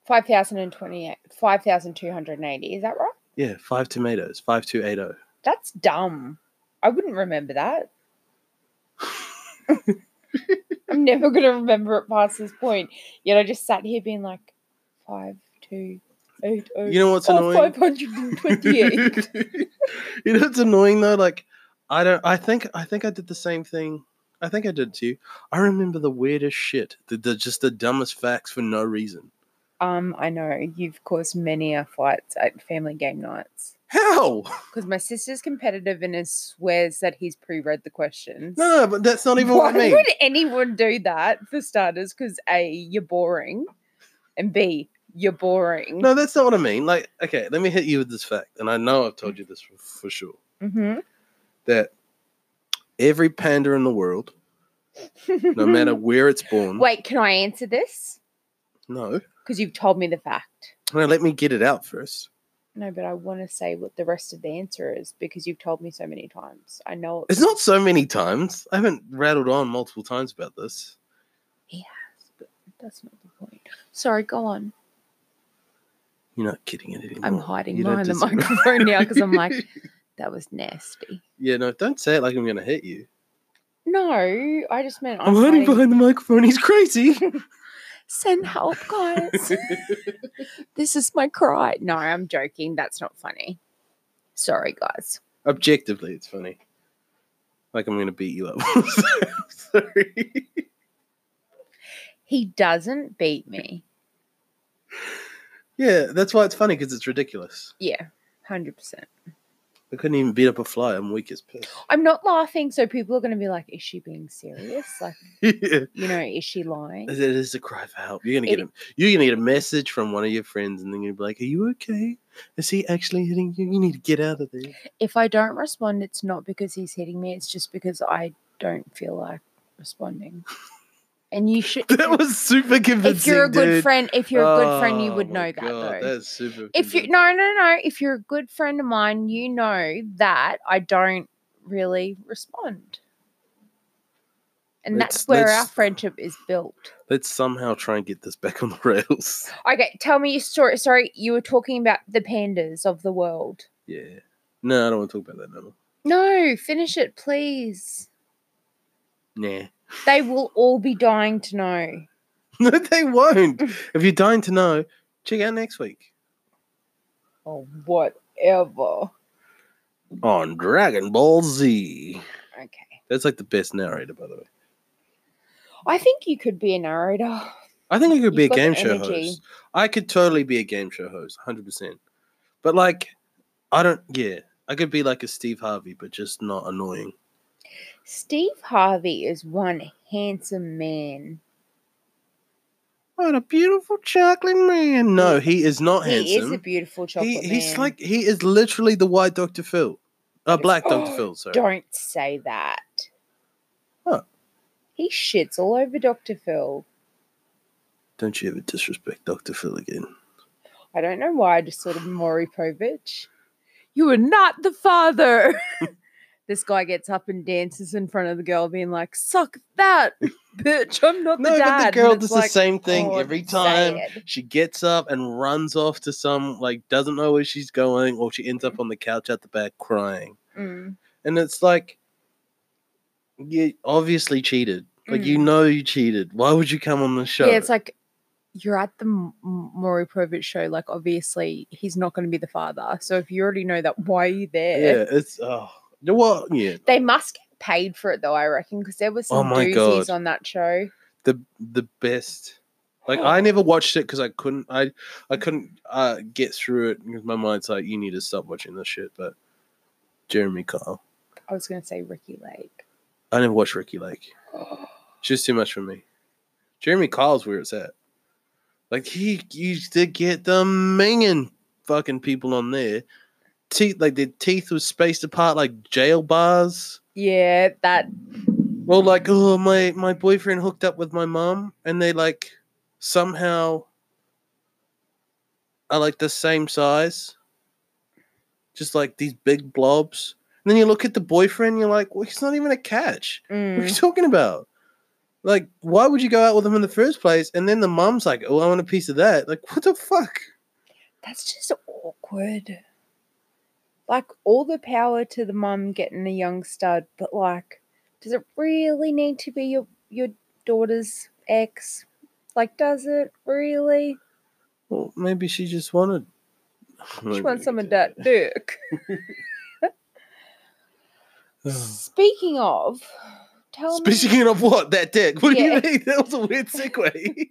5,028 5,280. Is that right? Yeah, five tomatoes, five two eight oh. That's dumb. I wouldn't remember that. I'm never gonna remember it past this point. Yet I just sat here being like, five, two, eight, oh, You know what's oh, annoying? 528. you know what's annoying though? Like, I don't. I think. I think I did the same thing. I think I did too. I remember the weirdest shit. The, the just the dumbest facts for no reason. um, I know you've caused many a fight at family game nights How? because my sister's competitive and is swears that he's pre-read the questions. No, no, but that's not even Why what I mean. would anyone do that for starters? Because A, you're boring, and B, you're boring. No, that's not what I mean. Like, okay, let me hit you with this fact, and I know I've told you this for, for sure. Mm-hmm. That every panda in the world, no matter where it's born, Wait, can I answer this? no, Because you've told me the fact. no, let me get it out first. No, but I want to say what the rest of the answer is because you've told me so many times. I know It's not so many times. I haven't rattled on multiple times about this. he has, but that's not the point. Sorry, go on. You're not kidding it anymore. I'm hiding You behind the microphone now because I'm like, that was nasty. yeah, no, don't say it like I'm gonna hit you. No, I just meant I'm, hiding behind the microphone. He's crazy. Send help, guys. this is my cry. No, I'm joking. That's not funny. Sorry, guys. Objectively, it's funny. Like I'm gonna beat you up. Sorry. He doesn't beat me. Yeah, that's why it's funny because it's ridiculous. Yeah, 100%. I couldn't even beat up a fly. I'm weak as piss. I'm not laughing, so people are going to be like, is she being serious? Like, it you know, is she lying? is a cry for help. You're gonna get It- a, you're gonna get a message from one of your friends, and then you're gonna be like, "Are you okay? Is he actually hitting you? You need to get out of there." If I don't respond, it's not because he's hitting me, it's just because I don't feel like responding. And you should. That was super convincing. if you're a good dude. friend, if you're a good friend, you Oh would know that God, though. That's super. if you no no no if you're a good friend of mine you know that i don't really respond and Let's- that's where our friendship is built let's somehow try and get this back on the rails. okay tell me your story sorry you were talking about the pandas of the world Yeah. No, I don't want to talk about that no more. no finish it please Nah. They will all be dying to know No, they won't. if you're dying to know, check out next week Oh, whatever on Dragon Ball Z. okay That's like the best narrator, by the way. i think you could be a narrator I think I could be You've a game show energy. host. I could totally be a game show host, 100%. But like, I don't, yeah. I could be like a Steve Harvey, but just not annoying. Steve harvey is one handsome man What a beautiful chocolate man. No, he is not handsome. he is a beautiful chocolate he, man he's like, he is literally the white Dr. Phil. Uh, black Dr. Phil, sorry. Don't say that. What? He shits all over Dr. Phil. Don't you ever disrespect Dr. Phil again. I don't know why I just sort of Maury Povich. You are not the father. this guy gets up and dances in front of the girl, being like, "Suck that, bitch! I'm not the No, dad." but the girl does like, the same thing "Oh, every time. it." She gets up and runs off to some, like, doesn't know where she's going, or she ends up on the couch at the back crying. Mm. And it's like, you obviously cheated. Like, you Mm. know you cheated. Why would you come on the show? Yeah, it's like you're at the Maury Povich show. Like, obviously, he's not going to be the father. So if you already know that, why are you there? yeah, it's, oh, know? Yeah. They must get paid for it though, I reckon, because there was Oh some my doozies God. on that show. the the best. Like I never watched it because I couldn't. I I couldn't uh, get through it because my mind's like, you need to stop watching this shit. But Jeremy Kyle, I was going to say Ricki Lake. I never watched Ricki Lake. It's just too much for me. Jeremy Kyle's where it's at. Like he used to get the minging fucking people on there. Teeth like their teeth was spaced apart like jail bars. yeah, that. Well, like, oh, my my boyfriend hooked up with my mom, and they like somehow are like the same size, just like these big blobs. And then you look at the boyfriend, you're like, well, he's not even a catch. What are you Mm. talking about? Like, why would you go out with him in the first place? And then the mom's like, oh, I want a piece of that. Like, what the fuck? That's just awkward. Like all the power to the mum getting a young stud, but like Does it really need to be your your daughter's ex? Like, does it really? Well, maybe she just wanted. She wants some of that dick. Oh. Speaking of, tell me. Speaking of what? That dick. What Yeah. do you mean? That was a weird segue.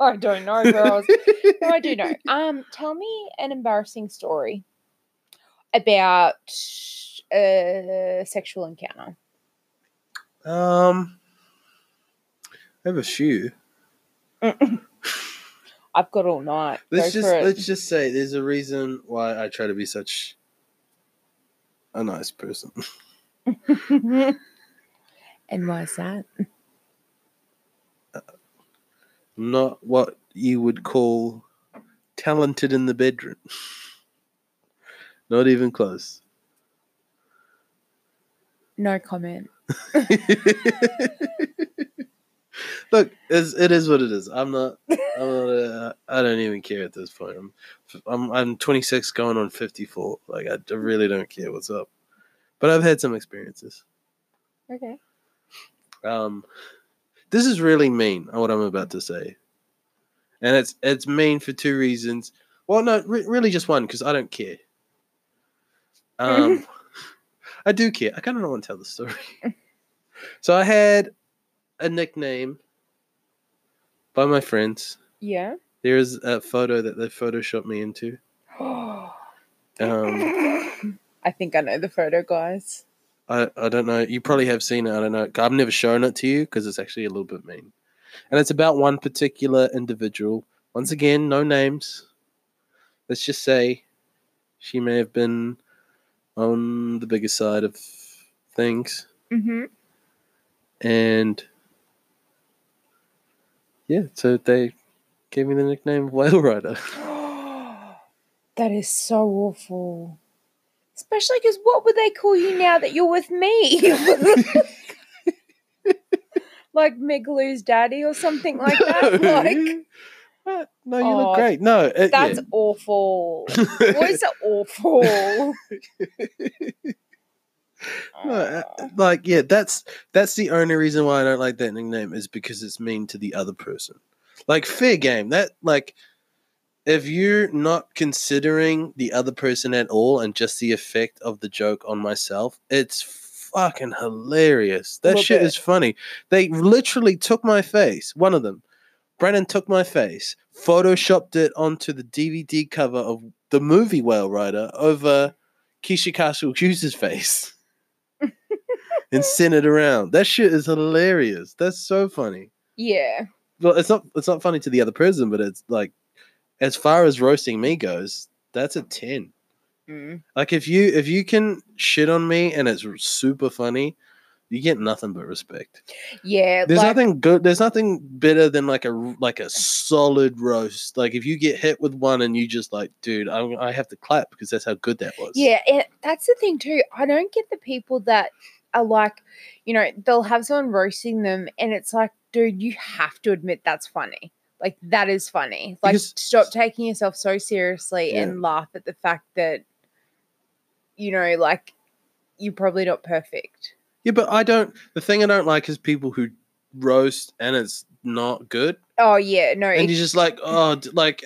I don't know, girls. no, I do know. Um, tell me an embarrassing story about a sexual encounter. um, I have a few. I've got all night. Let's Go just let's just say there's a reason why I try to be such a nice person. and why is that? Not what you would call talented in the bedroom. Not even close. No comment. Look, it's, what it is. I'm not. I'm not. Uh, I don't even care at this point. I'm. I'm. I'm 26, going on 54. Like I, I really don't care what's up. But I've had some experiences. Okay. Um, this is really mean. What I'm about to say, and it's it's mean for two reasons. Well, no, re- really just one because I don't care. Um, I do care. I kind of don't want to tell the story. so I had a nickname by my friends. Yeah. There's a photo that they photoshopped me into. Um, I think I know the photo, guys. I, I don't know. You probably have seen it. I don't know. I've never shown it to you because it's actually a little bit mean. And it's about one particular individual. Once again, no names. Let's just say she may have been on the bigger side of things. Mm-hmm. And yeah, so they gave me the nickname Whale Rider. that is so awful. Especially because what would they call you now that you're with me? like Migaloo's daddy or something like that? Like, What? No, you Oh, look great. No, it, that's yeah. awful. Boys are awful. No, uh, like yeah, that's that's the only reason why I don't like that nickname is because it's mean to the other person. Like fair game. That like if you're not considering the other person at all and just the effect of the joke on myself, it's fucking hilarious. That shit is funny. They literally took my face. One of them, Brennan took my face, photoshopped it onto the DVD cover of the movie Whale Rider over Keisha Castle Hughes' face and sent it around. That shit is hilarious. That's so funny. yeah. Well, it's not it's not funny to the other person, but it's like as far as roasting me goes, that's a ten. Mm. Like if you if you can shit on me and it's super funny, you get nothing but respect. Yeah. There's like, nothing good. There's nothing better than like a like a solid roast. Like if you get hit with one and you just like, dude, I'm, I have to clap because that's how good that was. Yeah, and that's the thing too. I don't get the people that are like, you know, they'll have someone roasting them, and it's like, dude, you have to admit that's funny. Like that is funny. Like Because- stop taking yourself so seriously Yeah. and laugh at the fact that, you know, like you're probably not perfect. Yeah, but I don't. The thing I don't like is people who roast and it's not good, Oh yeah, no, and it- you're just like, oh, like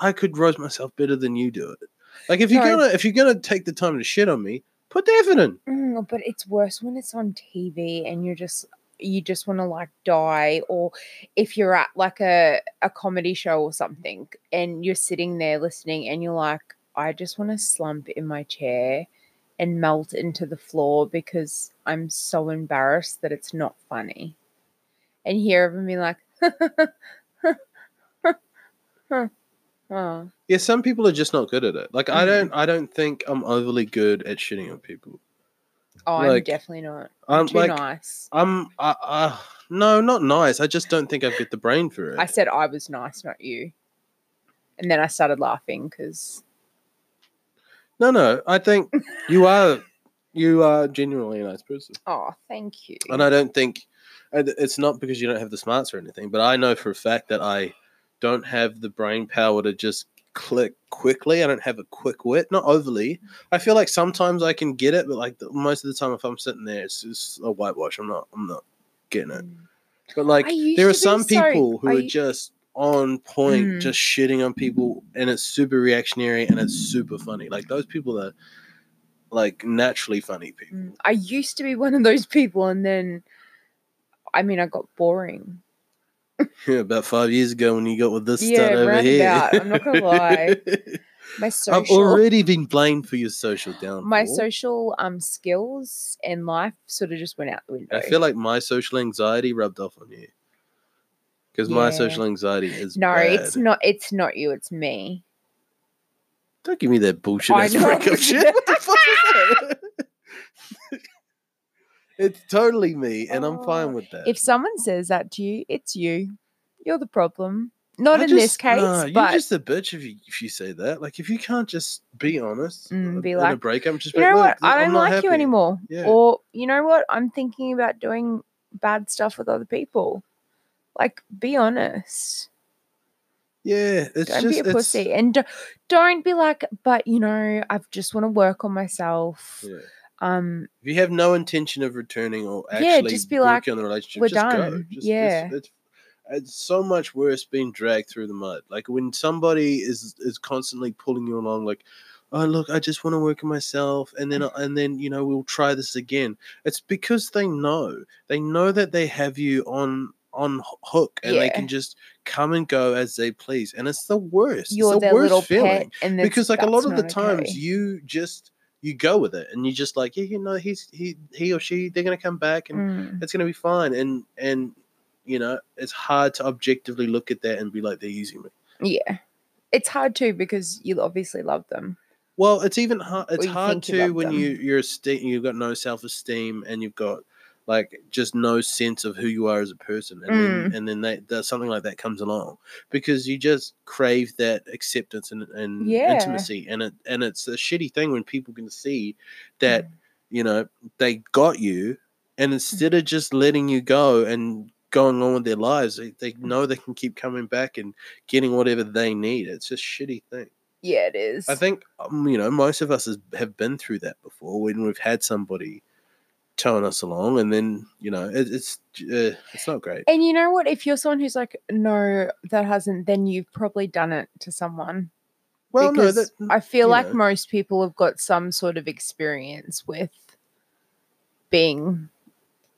I could roast myself better than you do it. Like if you're No. gonna if you're gonna take the time to shit on me, put the effort in. Mm, but it's worse when it's on TV and you're just you just want to like die or if you're at like a, a comedy show or something and you're sitting there listening and you're like I just want to slump in my chair and melt into the floor because I'm so embarrassed that it's not funny. And hear everyone be like oh Yeah, some people are just not good at it. Like I Mhm. don't I don't think I'm overly good at shitting on people. oh I'm definitely not. I'm Too like nice. I'm uh, uh, no, not nice. I just don't think I've got the brain for it. I said I was nice, not you. And then I started laughing because no, no. I think you are you are genuinely a nice person. oh, thank you. And I don't think it's not because you don't have the smarts or anything, but I know for a fact that I don't have the brain power to just click quickly. I don't have a quick wit, not overly. I feel like sometimes I can get it, but like the, most of the time, if I'm sitting there, it's just a whitewash. I'm not. I'm not getting it. Mm. But like, there are some so- people who I- are just on point, Mm. just shitting on people, and it's super reactionary and it's super funny. Like those people are like naturally funny people. Mm, I used to be one of those people, and then, I mean, I got boring. Yeah, about five years ago when you got with this Yeah, over here. roundabout, I'm not gonna lie. My social, I've already been blamed for your social downfall. my social um skills and life sort of just went out the window. I feel like my social anxiety rubbed off on you. Because my social anxiety is no, bad. it's not. It's not you. It's me. Don't give me that bullshit ass breakup shit. What the fuck is that? it's totally me, and I'm fine Oh, with that. If someone says that to you, it's you. You're the problem. Not I in this case, nah, you're just a bitch if you if you say that. Like if you can't just be honest, Mm, be in a like, breakup, just you know like, what? I "Look, I'm don't like you anymore. Yeah. Or you know what? I'm thinking about doing bad stuff with other people. Like, be honest. Yeah, it's don't just be a it's- pussy, and do, don't be like, but you know, I just want to work on myself. Yeah. Um, If you have no intention of returning or actually Yeah, just be like, working on the relationship, "We're just go. done." Just- Yeah. it's, it's, it's so much worse being dragged through the mud. Like when somebody is is constantly pulling you along, like, oh look, I just want to work on myself, and then and then you know we'll try this again. It's because they know they know that they have you on on hook and they can just come and go as they please, and it's the worst. you're it's the worst feeling because like a lot of the times okay. you just you go with it and you just like yeah you know he's he he or she they're gonna come back and Mm, it's gonna be fine and and you know it's hard to objectively look at that and be like they're using me yeah, it's hard too because you obviously love them. well it's even hard it's hard think you to when them. you you're esteem, you've got no self-esteem and you've got like just no sense of who you are as a person and Mm. then and then that, that something like that comes along because you just crave that acceptance and, and Yeah. intimacy and it and it's a shitty thing when people can see that Mm. you know they got you and instead of just letting you go and going on with their lives they, they know they can keep coming back and getting whatever they need it's a shitty thing Yeah, it is. i think um, you know most of us has, have been through that before when we've had somebody towing us along and then you know it, it's uh, it's not great And you know what? If you're someone who's like, no, that hasn't, then you've probably done it to someone. well no because that I feel like know. most people have got some sort of experience with being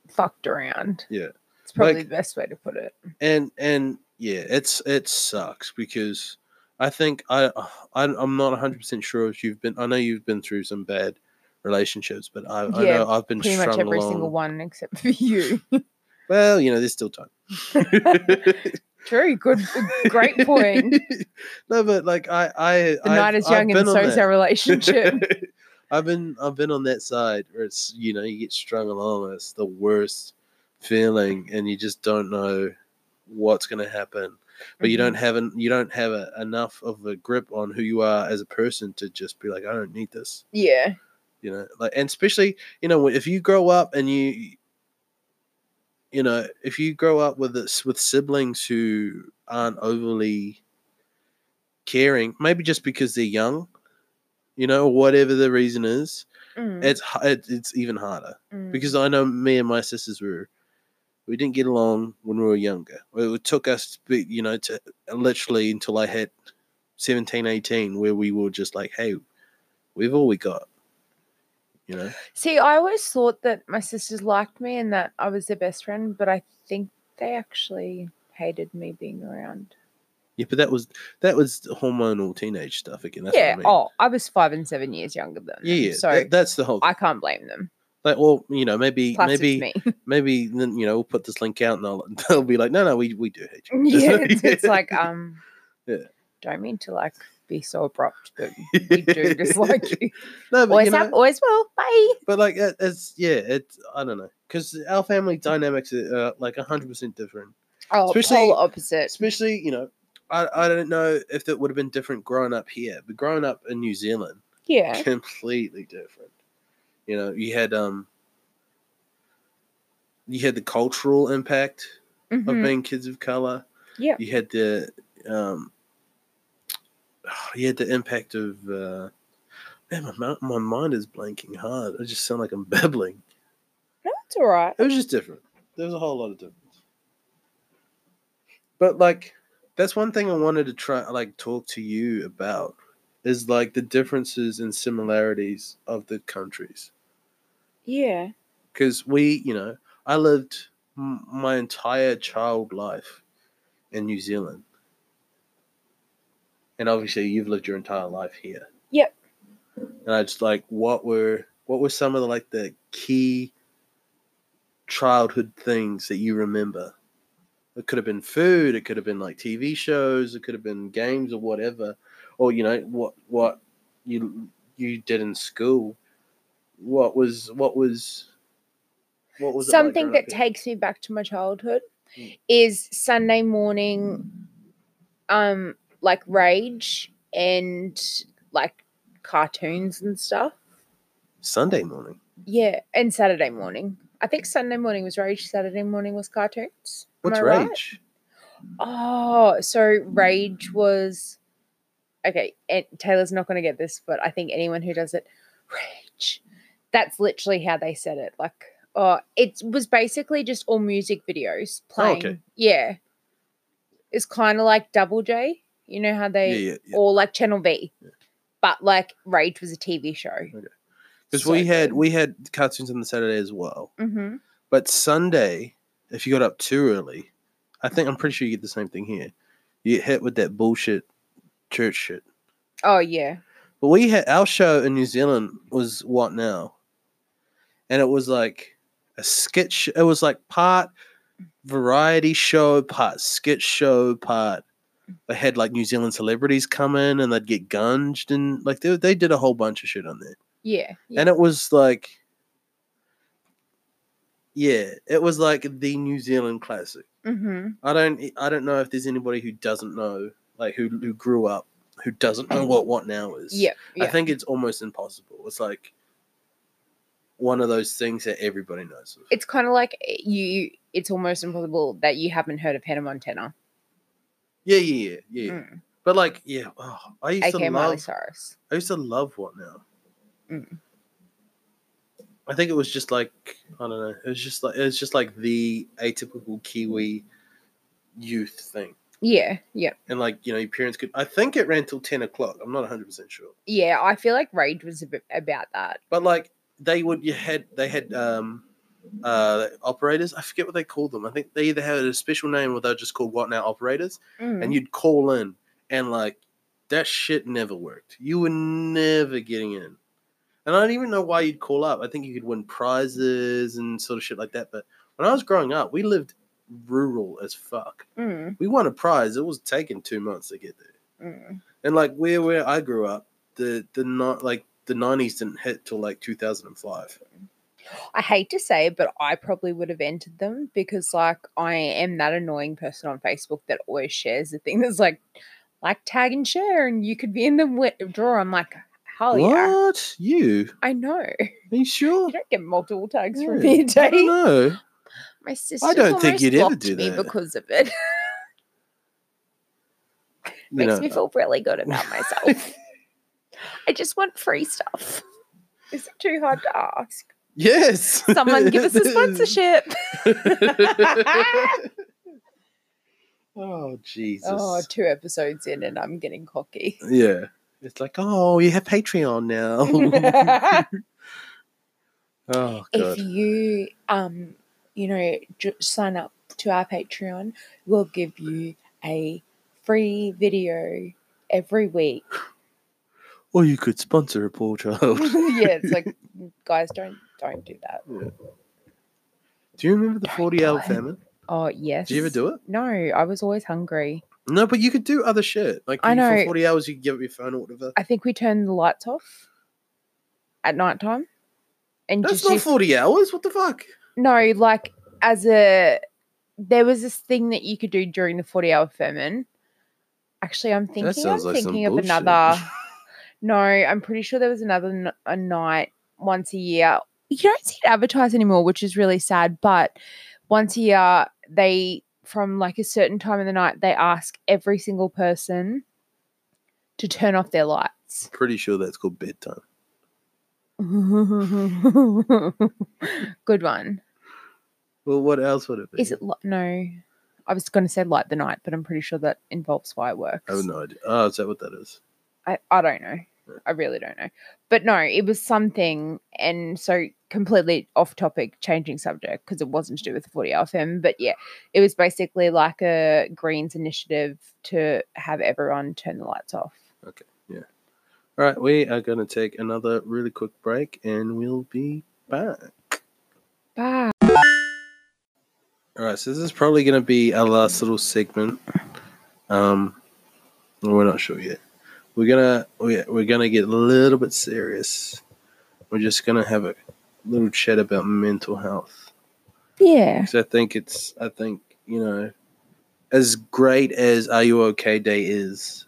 fucked around. Yeah. It's probably Like- the best way to put it. and and yeah it's it sucks because i think i, I i'm not 100% sure if you've been i know you've been through some bad relationships but i, I know I've been Pretty much every along single one except for you. well you know there's still time True. Good. Great point. no but like i i The night is young and so is our relationship. I've been I've been on that side where it's you know you get strung along and it's the worst feeling and you just don't know what's going to happen but you Mm-hmm. don't have an, you don't have a, enough of a grip on who you are as a person to just be like I don't need this Yeah. You know like and especially you know if you grow up and you you know if you grow up with this with siblings who aren't overly caring maybe just because they're young you know whatever the reason is Mm, it's it, it's even harder mm. because I know me and my sisters were we didn't get along when we were younger. It took us, to be, you know, to literally until I hit 17, 18, where we were just like, hey, we've all we got, you know. See, I always thought that my sisters liked me and that I was their best friend, but I think they actually hated me being around. Yeah, but that was that was hormonal teenage stuff again. That's yeah. I mean. Oh, I was five and seven years younger than them. yeah, yeah. So that- that's the whole. I can't blame them. like, well, you know, maybe Plus, maybe maybe then you know we'll put this link out and they'll they'll be like, no, no, we we do hate you. yeah, it's, it's like um, Yeah. don't mean to like be so abrupt, but we do dislike you. no, but Always you know, have, always will. Bye. But like it, it's yeah, it's I don't know because our family dynamics are uh, like hundred percent different. Oh, Especially- polar opposite. Especially you know, I I don't know if that would have been different growing up here, but growing up in New Zealand, Yeah. completely different. You know, you had um, you had the cultural impact of Mhm. being kids of color. Yeah. You had the um, yeah, the impact of uh, man, my my mind is blanking hard. I just sound like I'm babbling. No, it's all right. It was just different. There was a whole lot of difference. But like, that's one thing I wanted to try, like, talk to you about is like the differences and similarities of the countries. Yeah. Because we, you know, I lived m- my entire child life in New Zealand, and obviously you've lived your entire life here. Yep. And I just like, what were what were some of the like the key childhood things that you remember? It could have been food, it could have been like TV shows, it could have been games or whatever, or you know what what you you did in school. What was what was what was it like Something that takes me back to my childhood Mm. is Sunday morning, um, like rage and like cartoons and stuff. Sunday morning. Yeah, and Saturday morning. I think Sunday morning was rage. Saturday morning was cartoons. Am What's right? rage? Oh, so rage was okay. And Taylor's not going to get this, but I think anyone who does it, rage. That's literally how they said it. Like, oh, it was basically just all music videos playing. Oh, okay. Yeah, it's kind of like Double J. You know how they, yeah, yeah. or like Channel V, but like Rage was a TV show. Okay. Because we had we had cartoons on the Saturday as well. hmm But Sunday, if you got up too early, I think I'm pretty sure you get the same thing here. You get hit with that bullshit church shit. Oh yeah, But we had our show in New Zealand was what now? And it was like a sketch it was like part variety show, part sketch show, part they had like New Zealand celebrities come in and they'd get gunged and like they, they did a whole bunch of shit on there. yeah, yeah. And it was like yeah, it was like the New Zealand classic. hmm I don't I don't know if there's anybody who doesn't know like who who grew up who doesn't know what what now is. yeah, I think it's almost impossible. It's like one of those things that everybody knows. Of. it's kind of like eh, you. It's almost impossible that you haven't heard of Hannah Montana. Yeah, yeah, yeah, yeah. Mm. But like, yeah, oh, I used aka to Miley love. Cyrus. I used to love what now. Mm. I think it was just like I don't know. It was just like it was just like the atypical Kiwi youth thing, Yeah, yeah, and like you know, your parents could. I think it ran till ten o'clock. I'm not 100 percent sure. yeah. I feel like Rage was about that. But like they would, you had they had um uh operators. I forget what they called them. I think they either had a special name or they're just called what now operators. Mm. And you'd call in, and like that shit never worked. You were never getting in. And I don't even know why you'd call up. I think you could win prizes and sort of shit like that. But when I was growing up, we lived rural as fuck. Mm, We won a prize. It was taking two months to get there. mm. And like where where I grew up, the the not like the nineties didn't hit till like two thousand and five. I hate to say it, but I probably would have entered them because, like, I am that annoying person on Facebook that always shares the thing that's like, like tag and share, and you could be in the wi- drawer. I'm like, hell yeah, What you? I know. Are you sure? You don't get multiple tags from Yeah, me a I don't day. know. My sister I don't think you'd ever do me that. because of it. Makes me feel really good about myself. I just want free stuff. Is it too hard to ask? Yes. Someone give us a sponsorship. oh Jesus. oh, two episodes in and I'm getting cocky. Yeah. It's like, oh, you have Patreon now. oh if you um you know j- sign up to our patreon we'll give you a free video every week Or you could sponsor a poor child. yeah it's like guys don't don't do that Do you remember the Don't 40 hour famine? oh yes Did you ever do it? no i was always hungry No, but you could do other shit. Like I know. for 40 hours you could give up your phone or whatever. i think we turned the lights off at night time and That's just not used- 40 hours. What the fuck? no like as a there was this thing that you could do during the 40 hour famine actually i'm thinking i'm like thinking of bullshit. another no i'm pretty sure there was another n- a night once a year you don't see it advertised anymore which is really sad but once a year they from like a certain time of the night they ask every single person to turn off their lights. Pretty sure that's called bedtime. Good one. Well, what else would it be? Is it li- no? I was going to say light the night, but I'm pretty sure that involves fireworks. I have no idea. Oh, is that what that is? I, I don't know. I really don't know. But no, it was something, and so completely off topic, changing subject because it wasn't to do with the 40 hour famine. But yeah, it was basically like a Greens initiative to have everyone turn the lights off. Okay, yeah. All right, we are going to take another really quick break and we'll be back. Bye. All right, so this is probably going to be our last little segment. Um, we're not sure yet. We're gonna we- we're gonna get a little bit serious. We're just gonna have a little chat about mental health. Yeah. Because I think it's I think you know, as great as Are You Okay Day is,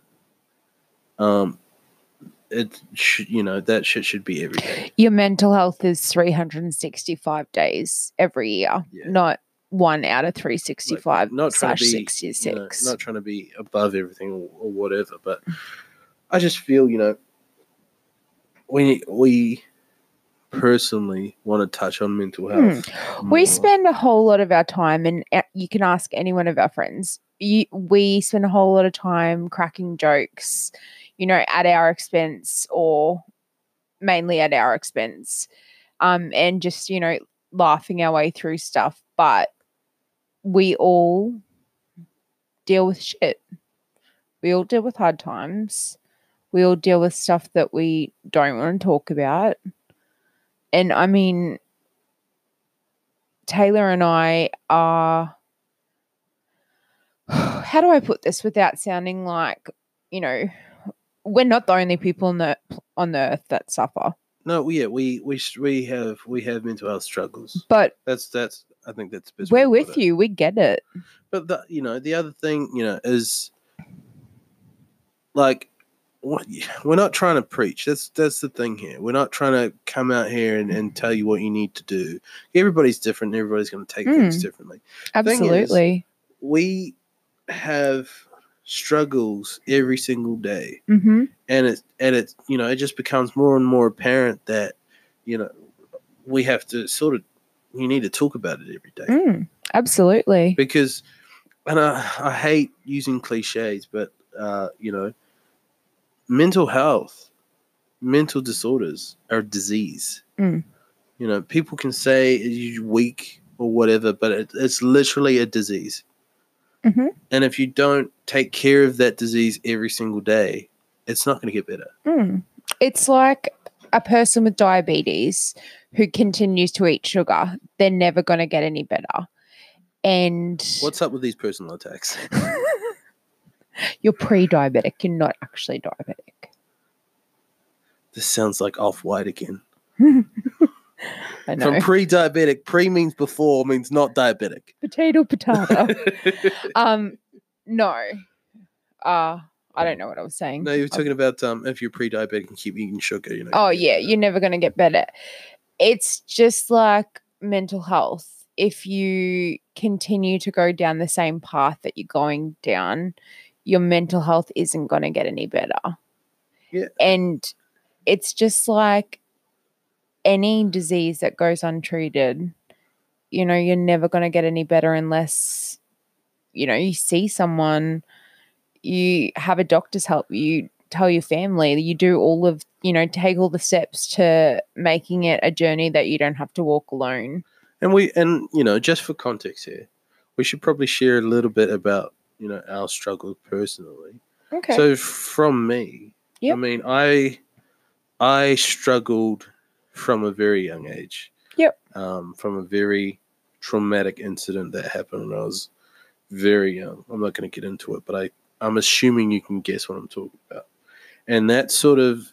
um, it should you know that shit should be every day. Your mental health is 365 days every year, Yeah. not one out of 365 not trying slash to be 66. you know, not trying to be above everything or, or whatever, but I just feel you know we we personally want to touch on mental health. We spend a whole lot of our time, and uh, you can ask any one of our friends. You, we spend a whole lot of time cracking jokes, you know, at our expense or mainly at our expense, um, and just you know laughing our way through stuff. But we all deal with shit. We all deal with hard times. We all deal with stuff that we don't want to talk about. And I mean, Taylor and I are how do I put this without sounding like, you know, we're not the only people on the on the earth that suffer. No, yeah, we we we have we have mental health struggles. But That's that's I think that's best we're with you. We get it. But the you know the other thing you know is like we're not trying to preach. That's that's the thing here. We're not trying to come out here and, and tell you what you need to do. Everybody's different. Everybody's going to take things Mm. differently. Thing is- Absolutely. We have struggles every single day, hmm and it and it you know it just becomes more and more apparent that you know we have to sort of you need to talk about it every day Mm, absolutely. because and I, I hate using cliches but uh, you know mental health mental disorders are a disease Mm. you know people can say you're weak or whatever but it, it's literally a disease Mhm. and if you don't take care of that disease every single day it's not going to get better Mm. It's like a person with diabetes who continues to eat sugar. They're never going to get any better. And what's up with these personal attacks you're pre-diabetic. You're not actually diabetic. this sounds like off-white again I know. from pre-diabetic pre means before means not diabetic potato, potato. um, no. Uh, I don't know what I was saying. No, you were talking about um, if you're pre-diabetic and keep eating sugar, you know. Oh yeah, you're never going to get better. It's just like mental health. If you continue to go down the same path that you're going down, your mental health isn't going to get any better. Yeah. And it's just like any disease that goes untreated, you know, you're never going to get any better unless you know, you see someone, you have a doctor's help, you tell your family, you do all of, you know, take all the steps to making it a journey that you don't have to walk alone. And we and you know, just for context here, we should probably share a little bit about you know our struggles personally. Okay. So from me, I mean, I I struggled from a very young age. Yep. Um, from a very traumatic incident that happened when I was very young. I'm not going to get into it, but I I'm assuming you can guess what I'm talking about. And that sort of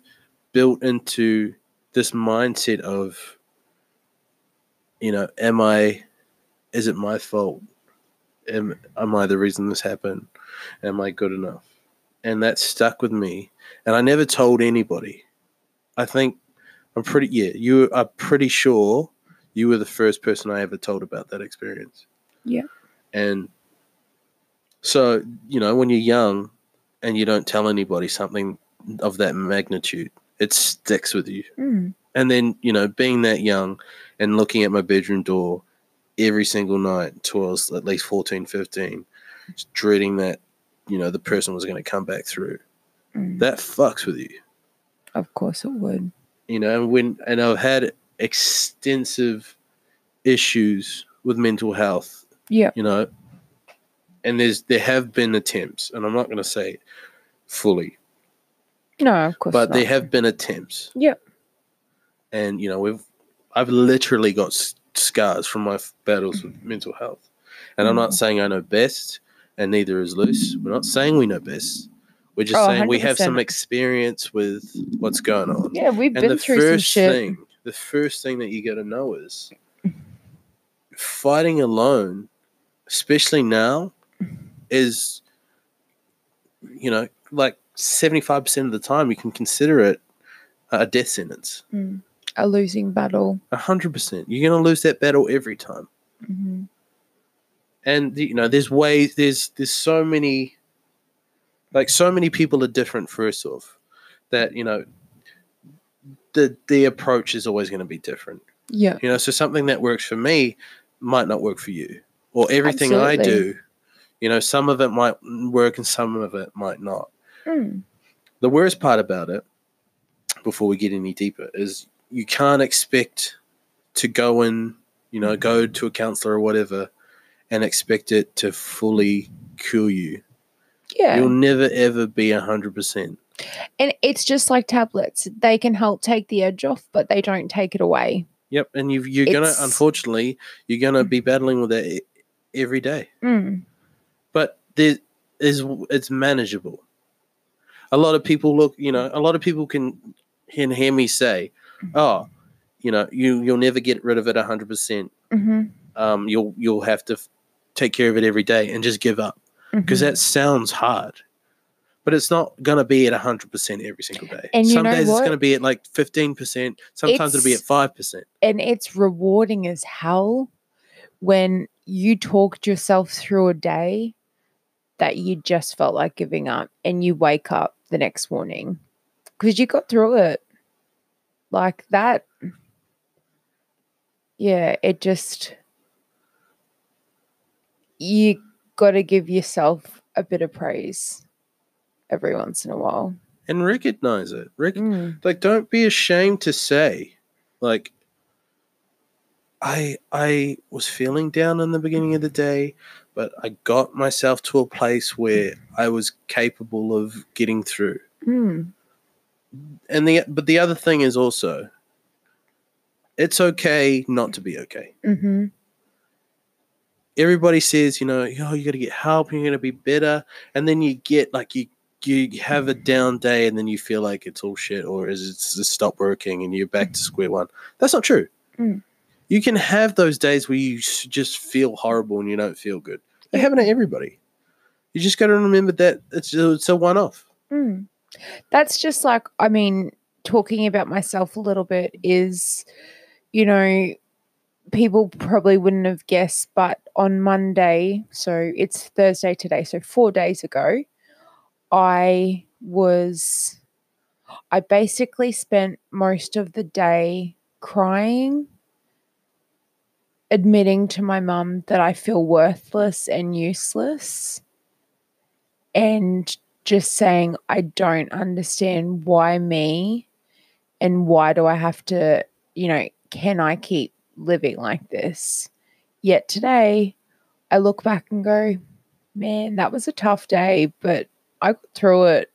built into this mindset of you know, am I is it my fault? Am am I the reason this happened? Am I good enough? And that stuck with me. And I never told anybody. I think I'm pretty yeah, you are pretty sure you were the first person I ever told about that experience. Yeah. And so, you know, when you're young and you don't tell anybody something of that magnitude, it sticks with you. Mm. And then, you know, being that young and looking at my bedroom door every single night was at least 14, 15, just dreading that, you know, the person was going to come back through. Mm. That fucks with you. Of course it would. You know, and when and I've had extensive issues with mental health, Yeah. you know, and there's there have been attempts, and I'm not going to say fully, No, of course but not. there have been attempts. Yeah. and you know we've I've literally got scars from my battles with mental health, and I'm not Mm. saying I know best, and neither is Luce. We're not saying we know best. We're just Oh, saying we have some experience with what's going on. Yeah, we've and been the through some first shit. thing, the first thing that you got to know is fighting alone, especially now, is you know like seventy five percent of the time you can consider it a death sentence. Mm. A losing battle. A hundred percent. You're gonna lose that battle every time. hmm And you know, there's ways. There's there's so many. Like so many people are different. First off, that you know, the the approach is always going to be different. Yeah. You know, so something that works for me might not work for you, or everything I do. You know, some of it might work and some of it might not. Mm. The worst part about it, before we get any deeper, is you can't expect to go and you know, go to a counselor or whatever, and expect it to fully cure you. Yeah. You'll never ever be a hundred percent. And it's just like tablets. They can help take the edge off, but they don't take it away. Yep, and you've, you're gonna, unfortunately, you're gonna be battling with that e- every day. Mm. but there is it's manageable. A lot of people look, you know, a lot of people can can hear me say, "Oh, you know, you you'll never get rid of it hundred percent. hmm Um, you'll you'll have to f- take care of it every day and just give up because hmm that sounds hard." But it's not gonna be at hundred percent every single day. And Some days it's gonna be at like fifteen percent. Sometimes it'll be at five percent. and it's rewarding as hell when you talked yourself through a day that you just felt like giving up and you wake up the next morning because you got through it like that yeah it just you got to give yourself a bit of praise every once in a while. And recognize it. Rec- Mm, like don't be ashamed to say like i i was feeling down in the beginning of the day but i got myself to a place where i was capable of getting through. Mm, and the but the other thing is also it's okay not to be okay. Hmm everybody says you know oh you got to get help you're going to be better. And then you get like you you have a down day and then you feel like it's all shit or is it's just stopped working and you're back to square one. That's not true. Mm. you can have those days where you just feel horrible and you don't feel good. They happen to everybody. You just got to remember that it's, it's a one-off. Mm. That's just like, I mean, talking about myself a little bit is, you know, people probably wouldn't have guessed, but on Monday, so it's Thursday today, so four days ago, I was, I basically spent most of the day crying, admitting to my mum that I feel worthless and useless, and just saying, I don't understand why me and why do I have to, you know, can I keep living like this? Yet today, I look back and go, man, that was a tough day, but I got through it.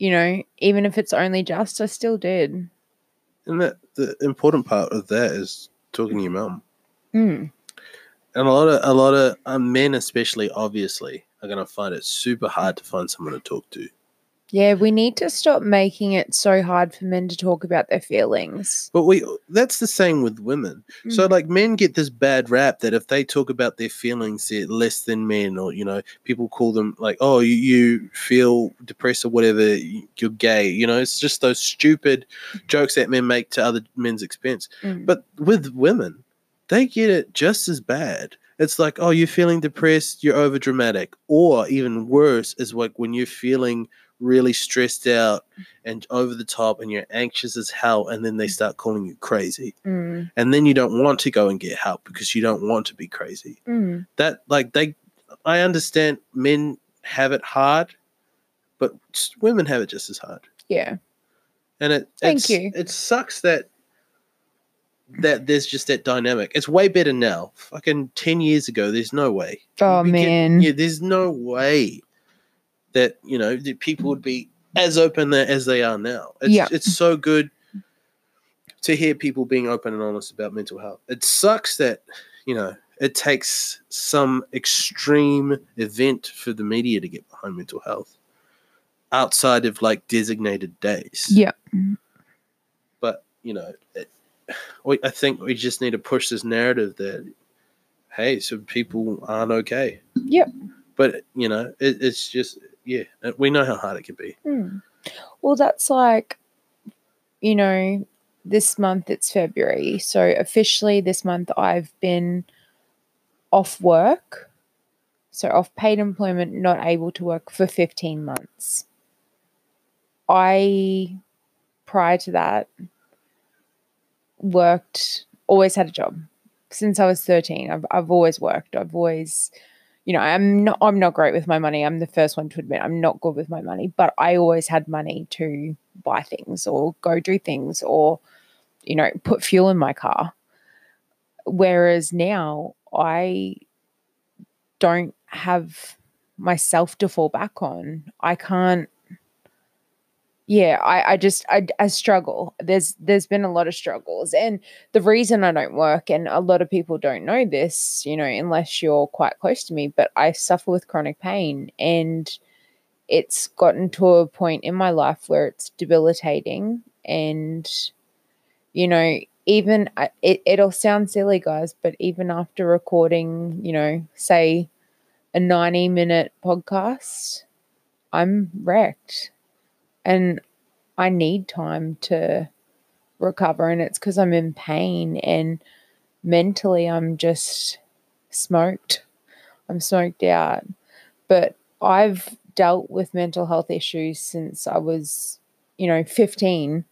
You know, even if it's only just, I still did. and that the important part of that is talking to your mum Mm. and a lot of a lot of um, men especially obviously are going to find it super hard to find someone to talk to Yeah, we need to stop making it so hard for men to talk about their feelings. But we that's the same with women. So Mm. like men get this bad rap that if they talk about their feelings, they're less than men, or you know, people call them like, oh, you, you feel depressed or whatever, you're gay. You know, it's just those stupid jokes that men make to other men's expense. Mm. But with women, they get it just as bad. It's like, oh, you're feeling depressed, you're over dramatic. Or even worse is like when you're feeling really stressed out and over the top and you're anxious as hell and then they start calling you crazy Mm, and then you don't want to go and get help because you don't want to be crazy mm, that like they i understand men have it hard but women have it just as hard yeah. and it Thank it's- you. it sucks that that there's just that dynamic it's way better now fucking 10 years ago there's no way Oh getting- man. yeah there's no way that you know that people would be as open there as they are now it's, Yeah. it's so good to hear people being open and honest about mental health it sucks that you know it takes some extreme event for the media to get behind mental health outside of like designated days Yeah. but you know it, we, i think we just need to push this narrative that hey some people aren't okay Yep. but you know it, it's just yeah we know how hard it can be Mm. Well, that's like, you know, this month it's February. So officially this month I've been off work. So off paid employment, not able to work for 15 months. I, prior to that, worked, always had a job. Since I was 13, I've, I've always worked. I've always you know, I'm not I'm not great with my money. I'm the first one to admit I'm not good with my money, but I always had money to buy things or go do things or you know, put fuel in my car. Whereas now I don't have myself to fall back on. I can't yeah, I, I just I, I struggle. There's there's been a lot of struggles, and the reason I don't work, and a lot of people don't know this, you know, unless you're quite close to me, but I suffer with chronic pain, and it's gotten to a point in my life where it's debilitating, and you know, even it it'll sound silly, guys, but even after recording, you know, say a ninety minute podcast, I'm wrecked and I need time to recover. And it's because I'm in pain and mentally I'm just smoked. I'm smoked out. But I've dealt with mental health issues since I was, you know, 15.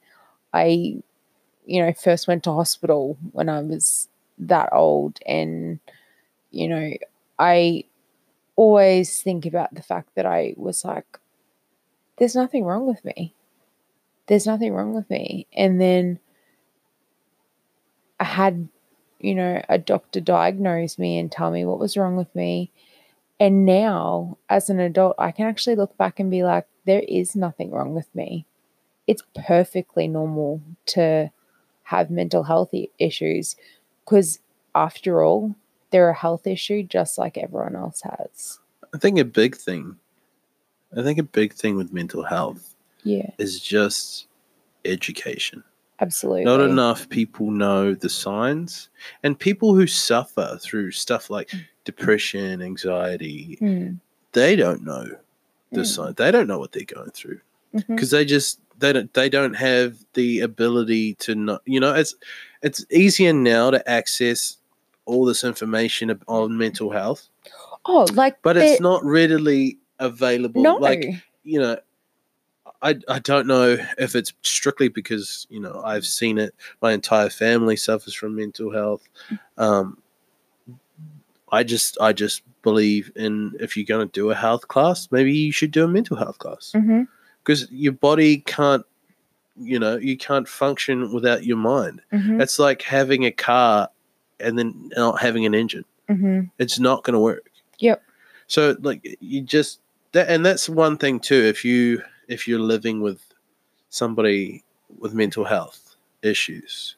I, you know, first went to hospital when I was that old. And, you know, I always think about the fact that I was like, there's nothing wrong with me. There's nothing wrong with me. And then I had, you know, a doctor diagnose me and tell me what was wrong with me. And now, as an adult, I can actually look back and be like, there is nothing wrong with me. It's perfectly normal to have mental health issues because, after all, they're a health issue just like everyone else has. i think a big thing i think a big thing with mental health Yeah, is just education. Absolutely. not enough people know the signs and people who suffer through stuff like depression anxiety Mm, they don't know the Mm. signs they don't know what they're going through because they just they don't they don't have the ability to know you know it's it's easier now to access all this information on mental health. Oh, like but it's not readily available no. like you know I, I don't know if it's strictly because you know I've seen it. My entire family suffers from mental health. Um, I just I just believe in if you're going to do a health class, maybe you should do a mental health class because your body can't you know you can't function without your mind. hmm It's like having a car and then not having an engine. hmm It's not going to work. Yep. So like you just that and that's one thing too if you if you're living with somebody with mental health issues,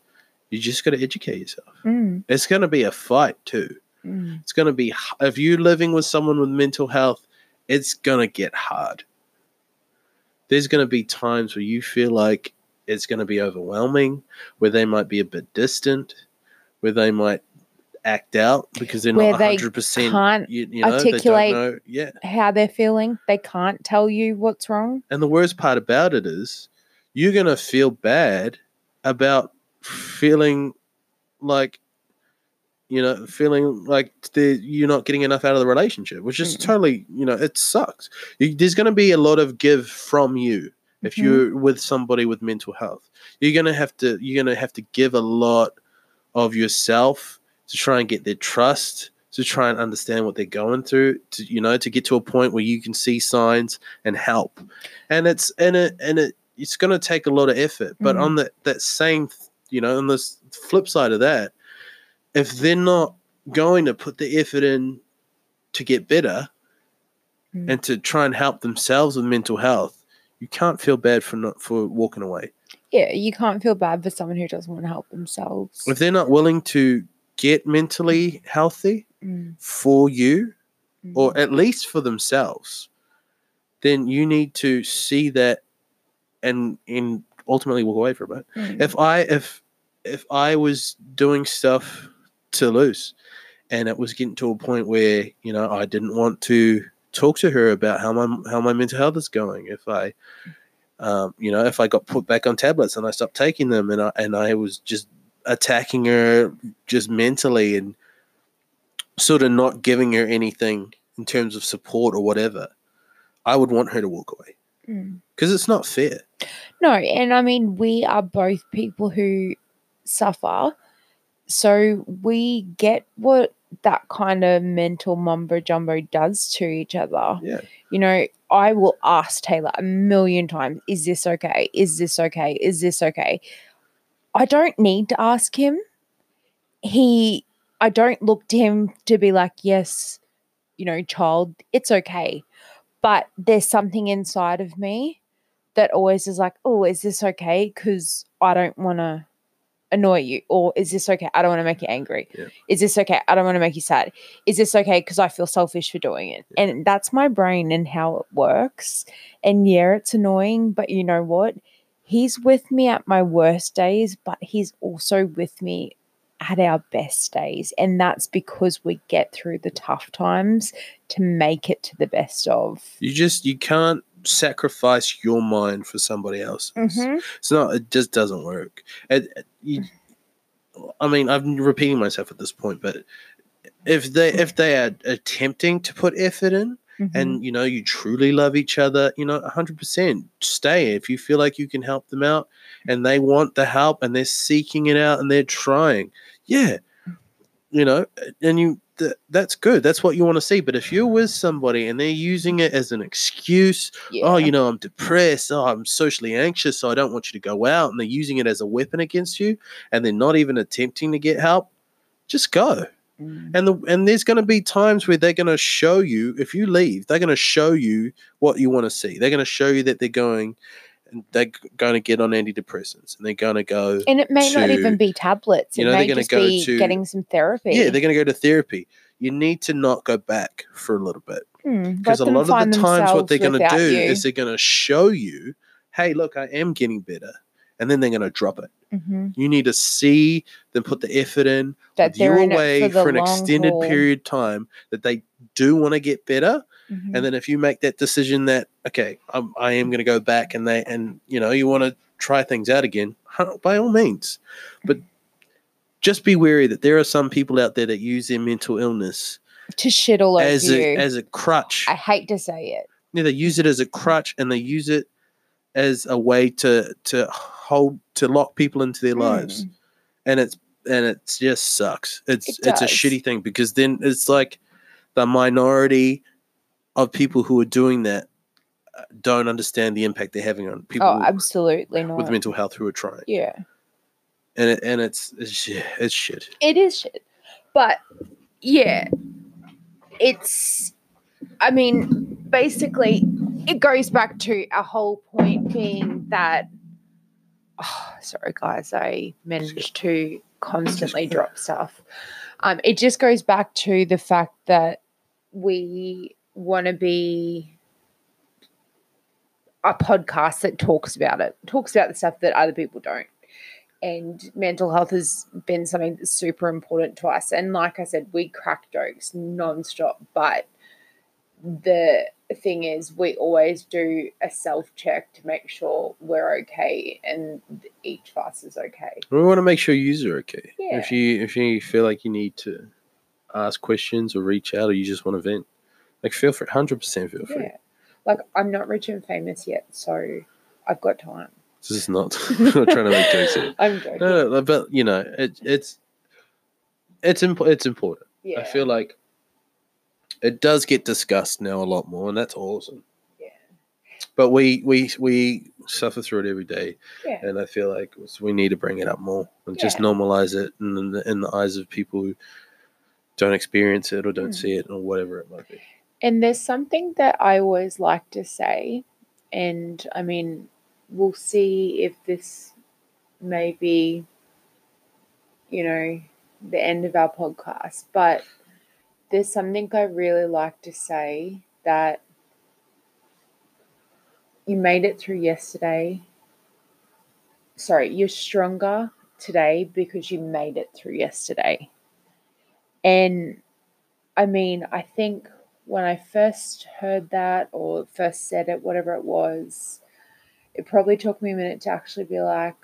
you just got to educate yourself. Mm, It's going to be a fight too. mm, It's going to be if you're living with someone with mental health, it's going to get hard. There's going to be times where you feel like it's going to be overwhelming, where they might be a bit distant, where they might act out because they're Where not they 100% can't you, you know, articulate- They don't know. Yeah. how they're feeling. They can't tell you what's wrong. And the worst part about it is you're going to feel bad about feeling like you know, feeling like you're not getting enough out of the relationship, which is Mm. totally, you know, it sucks. You, there's going to be a lot of give from you if Mhm. you're with somebody with mental health. You're going to have to you're going to have to give a lot of yourself to try and get their trust, to try and understand what they're going through, to you know, to get to a point where you can see signs and help. And it's and it and it it's going to take a lot of effort. But Mhm. on that that same, you know, on the flip side of that, if they're not going to put the effort in to get better Mm. and to try and help themselves with mental health, you can't feel bad for not for walking away. Yeah, you can't feel bad for someone who doesn't want to help themselves. If they're not willing to get mentally healthy Mm, for you mm. or at least for themselves, then you need to see that and and ultimately walk away from it. Mm. If I if if I was doing stuff to lose and it was getting to a point where, you know, I didn't want to talk to her about how my how my mental health is going, if I um, you know, if I got put back on tablets and I stopped taking them and I and I was just attacking her just mentally and sort of not giving her anything in terms of support or whatever, I would want her to walk away Mm. because it's not fair. No, and I mean, we are both people who suffer. So we get what that kind of mental mumbo jumbo does to each other. Yeah. You know, I will ask Taylor a million times, is this okay? Is this okay? Is this okay? I don't need to ask him. He, I don't look to him to be like, yes, you know, child, it's okay. But there's something inside of me that always is like, oh, is this okay? Because I don't want to annoy you. Or is this okay? I don't want to make you angry. Yeah. Is this okay? I don't want to make you sad. Is this okay? Because I feel selfish for doing it. And that's my brain and how it works. And yeah, it's annoying, but you know what? He's with me at my worst days, but he's also with me at our best days. And that's because we get through the tough times to make it to the best of. You just you can't sacrifice your mind for somebody else's. Mhm. It's not. It just doesn't work. It, it- you, I mean, I'm repeating myself at this point, but if they if they are attempting to put effort in, Mhm. and you know you truly love each other, you know, hundred percent stay if you feel like you can help them out, and they want the help and they're seeking it out and they're trying. Yeah, you know, and you. th- That's good. That's what you want to see. But if you're with somebody and they're using it as an excuse yeah. oh, you know, I'm depressed. Oh, I'm socially anxious, so I don't want you to go out. And they're using it as a weapon against you, and they're not even attempting to get help. Just go. Mm. And the and there's going to be times where they're going to show you if you leave, they're going to show you what you want to see. They're going to show you that they're going, and they're going to get on antidepressants, and they're going to go. And it may not even be tablets. you It know, they're gonna just go be to- getting some therapy. Yeah, they're going to go to therapy. You need to not go back for a little bit Hmm, because a lot of the times what they're going to do you. is they're going to show you, hey, look, I am getting better, and then they're going to drop it. Mhm. You need to see them put the effort in that you they're away for, for an extended haul. period of time that they do want to get better. Mhm. And then if you make that decision that okay, I'm, I am going to go back and they and you know you want to try things out again, by all means, but just be wary that there are some people out there that use their mental illness to shit all over as you. a as a crutch. I hate to say it. Yeah, they use it as a crutch and they use it as a way to to hold to lock people into their lives, Mm. and it's and it just sucks. It's It it's a shitty thing because then it's like the minority of people who are doing that uh, don't understand the impact they're having on people Oh, absolutely not. with mental health who are trying, yeah, and it, and it's it's shit. It's shit. it is shit. But yeah, it's. I mean, basically, it goes back to our whole point being that. Oh, sorry, guys. I managed to constantly drop stuff. Um, it just goes back to the fact that we want to be a podcast that talks about it, talks about the stuff that other people don't. And mental health has been something that's super important to us. And like I said, we crack jokes nonstop, but the thing is, we always do a self check to make sure we're okay and each of us is okay. We want to make sure you are okay. Yeah. If you if you feel like you need to ask questions or reach out or you just want to vent, like feel free, hundred percent feel free. Yeah. Like, I'm not rich and famous yet, so I've got time. This is not I'm not trying to make jokes here. I'm joking. No, no, but you know, it, it's it's imp- it's important. yeah. I feel like it does get discussed now a lot more, and that's awesome. Yeah. But we we we suffer through it every day, Yeah. and I feel like we need to bring it up more and just normalize it in the, in the eyes of people who don't experience it or don't Mm. see it or whatever it might be. And there's something that I always like to say, and I mean, we'll see if this may be, you know, the end of our podcast, but there's something I really like to say that you made it through yesterday. Sorry, you're stronger today because you made it through yesterday. And I mean, I think when I first heard that or first said it, whatever it was, it probably took me a minute to actually be like,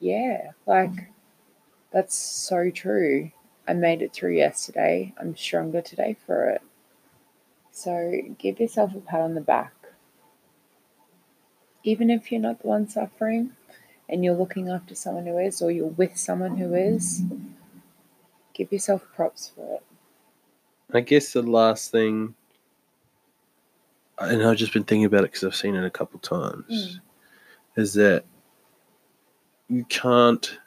yeah, like that's so true. I made it through yesterday. I'm stronger today for it. So give yourself a pat on the back. Even if you're not the one suffering and you're looking after someone who is, or you're with someone who is, give yourself props for it. I guess the last thing, and I've just been thinking about it because I've seen it a couple times, Mm. is that you can't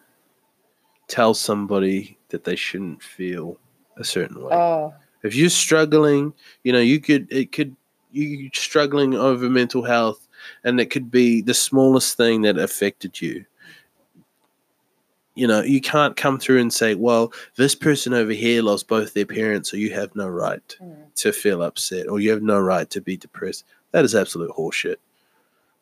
tell somebody that they shouldn't feel a certain way. Oh, if you're struggling, you know, you could it could you struggling over mental health, and it could be the smallest thing that affected you. You know, you can't come through and say, "Well, this person over here lost both their parents, so you have no right mm. to feel upset, or you have no right to be depressed." That is absolute horseshit.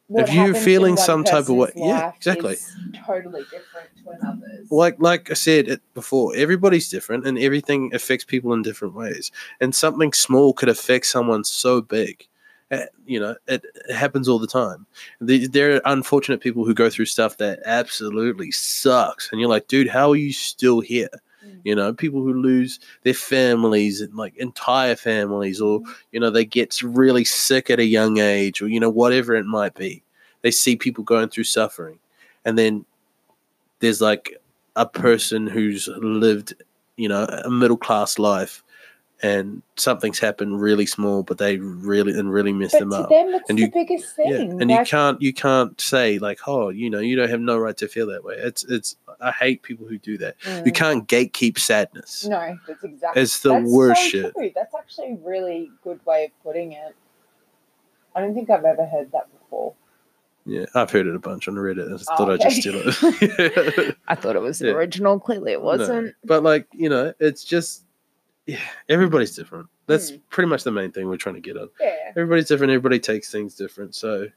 If you're feeling some type of way- yeah, exactly. totally different to another's. like like I said it before, everybody's different and everything affects people in different ways. And something small could affect someone so big. Uh, you know, it, it happens all the time. The, there are unfortunate people who go through stuff that absolutely sucks, and you're like, dude, how are you still here? You know, people who lose their families and like entire families, or mm-hmm. you know, they get really sick at a young age, or you know, whatever it might be. They see people going through suffering, and then there's like a person who's lived, you know, a middle class life, and something's happened really small, but they really and really messed but them up. them, it's And the you- biggest Yeah, thing. and you can't you can't say like, oh, you know, you don't have no right to feel that way. It's it's I hate people who do that. You mm, can't gatekeep sadness. No, that's exactly. It's the worst so shit. True. That's actually a really good way of putting it. I don't think I've ever heard that before. Yeah, I've heard it a bunch on Reddit. I Oh, thought I'd just did steal it. I thought it was Yeah. original. Clearly, it wasn't. But like, you know, it's just yeah, everybody's different. That's Mm. pretty much the main thing we're trying to get on. Yeah. Everybody's different, everybody takes things different. So,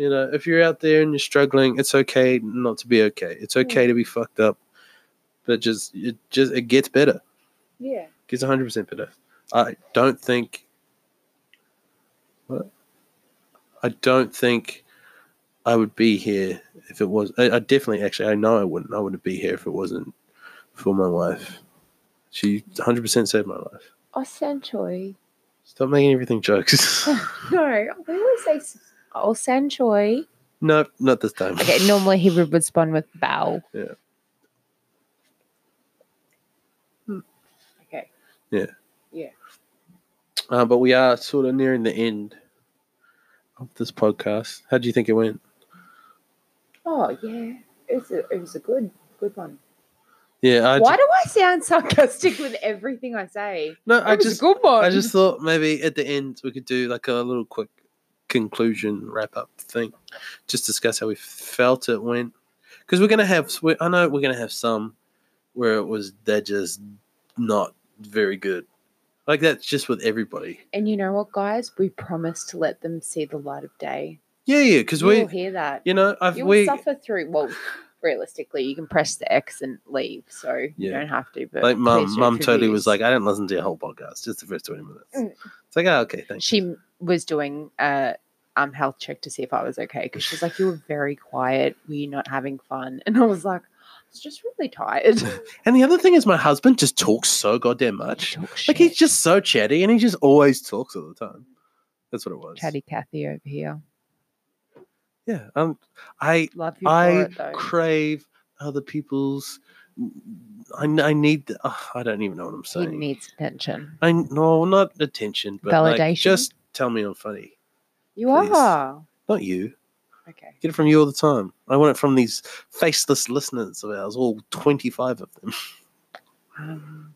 you know, if you're out there and you're struggling, it's okay not to be okay. It's okay to be fucked up. But just it just it gets better. Yeah. gets 100% better. I don't think. What? I don't think I would be here if it was. I, I definitely, actually, I know I wouldn't. I wouldn't be here if it wasn't for my wife. She 100% saved my life. Oh, Sanchoy. Stop making everything jokes. No, we always say s- oh Sanchoy. no, not this time. Okay, normally he would respond with bow. Yeah. Okay. Yeah. Yeah. Uh, but we are sort of nearing the end of this podcast. How do you think it went? Oh yeah, it was a, it was a good good one. Yeah, I Why ju- do I sound sarcastic with everything I say? no, It I was just a good one. I just thought maybe at the end we could do like a little quick conclusion wrap up thing, just discuss how we felt it went. Because we're gonna have, we- I know we're gonna have some where it was they're just not very good. Like that's just with everybody. and you know what, guys? We promise to let them see the light of day. Yeah, yeah. Because we, will hear that. you know, I've You'll we suffer through. Well, realistically, you can press the X and leave, so you Yeah. don't have to. But like mum, please do mum for totally was views. like, I didn't listen to your whole podcast, just the first twenty minutes. Mm. It's like, oh, okay, thanks. she was doing a um health check to see if I was okay because she's like, "You were very quiet. Were you not having fun?" And I was like, "I was just really tired." And the other thing is, my husband just talks so goddamn much. Talk Like he's just so chatty, and he just always talks all the time. That's what it was. chatty Cathy over here. Yeah. Um. I Love you for I it crave other people's. I, I need. The, I don't even know what I'm he saying. needs attention. I no, not attention, but like, Validation? just tell me I'm funny. You Please. are Not you. okay. Get it from you all the time. I want it from these faceless listeners of ours, all 25 of them. Um,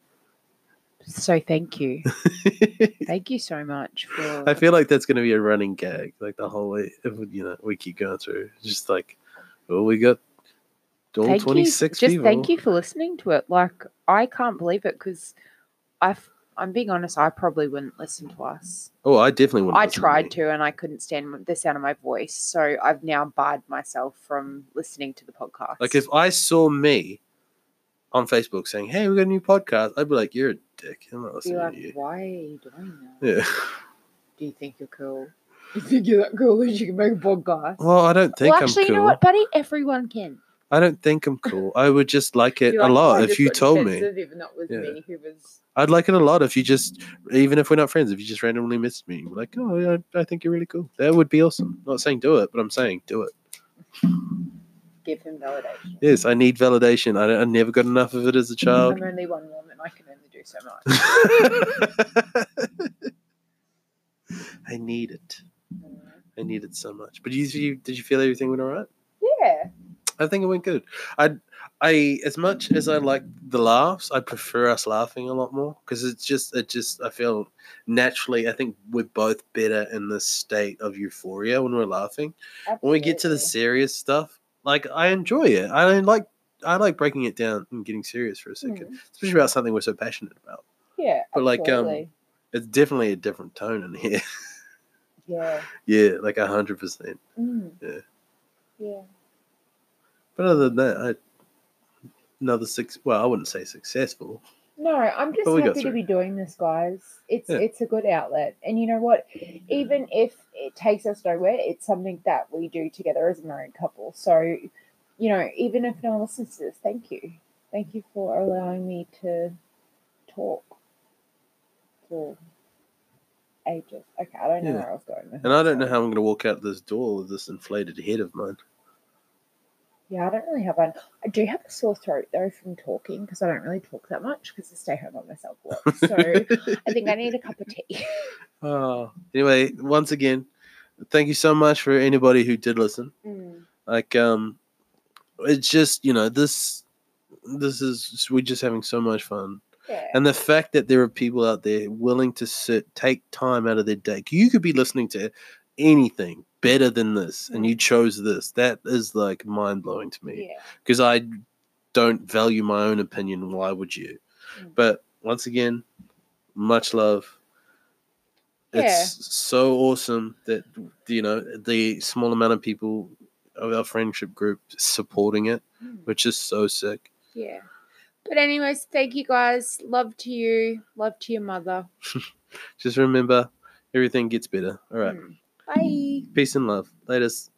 so thank you, thank you so much for. I feel like that's going to be a running gag, like the whole way. If you know, we keep going through, just like, oh, we got all thank you, 26 just people. thank you for listening to it. Like I can't believe it because I've. I'm being honest. I probably wouldn't listen to us. Oh, I definitely wouldn't. I tried me. to, and I couldn't stand the sound of my voice. So I've now barred myself from listening to the podcast. Like if I saw me on Facebook saying, "Hey, we got a new podcast," I'd be like, "You're a dick. I'm not listening like, to you." why are you doing that? Yeah. Do you think you're cool? You think you're that cool that you can make a podcast? Well, I don't think well, actually, I'm cool. you know what, buddy? Everyone can. I don't think I'm cool. I would just like it a lot "Oh, if you told me. Even though it Yeah. me who was. I'd like it a lot if you just, even if we're not friends, if you just randomly missed me, like, oh, yeah, I think you're really cool. That would be awesome. not saying do it, but I'm saying do it. Give him validation. Yes, I need validation. I, I never got enough of it as a child. I'm only one woman. I can only do so much. I need it. Mm. I need it so much. But you, you did you feel everything went all right? yeah. I think it went good. I, I as much as I like the laughs, I prefer us laughing a lot more because it's just, it just, I feel naturally. I think we're both better in this state of euphoria when we're laughing. When we get to the serious stuff, like I enjoy it. I like, I like breaking it down and getting serious for a second, Mm. especially about something we're so passionate about. Yeah. But, like, um. It's definitely a different tone in here. yeah. yeah, like a hundred percent. Mm. Yeah. Yeah. But other than that, I, another six. Well, I wouldn't say successful. No, I'm just But happy to be doing this, guys. It's Yeah. it's a good outlet, and you know what? Even if it takes us nowhere, it's something that we do together as a married couple. So, you know, even if no one listens to this, thank you, thank you for allowing me to talk for ages. Okay, I don't know Yeah. where I was going. with And I don't know how I'm going to walk out this door with this inflated head of mine. Yeah, I don't really have one. I do have a sore throat though from talking because I don't really talk that much because I stay home by myself a lot. So I think I need a cup of tea. Oh, anyway, once again, thank you so much for anybody who did listen. Mm. Like, um, it's just you know this, this is we're just having so much fun, Yeah. and the fact that there are people out there willing to sit, take time out of their day. You could be listening to anything better than this, and you chose this. That is like mind blowing to me. yeah. because I don't value my own opinion. Why would you? Mm. But once again, much love. It's so awesome that you know the small amount of people of our friendship group supporting it, Mm. which is so sick. Yeah. But anyways, thank you guys. Love to you. Love to your mother. Just remember, everything gets better. All right, Mm. Bye. peace and love. Latest.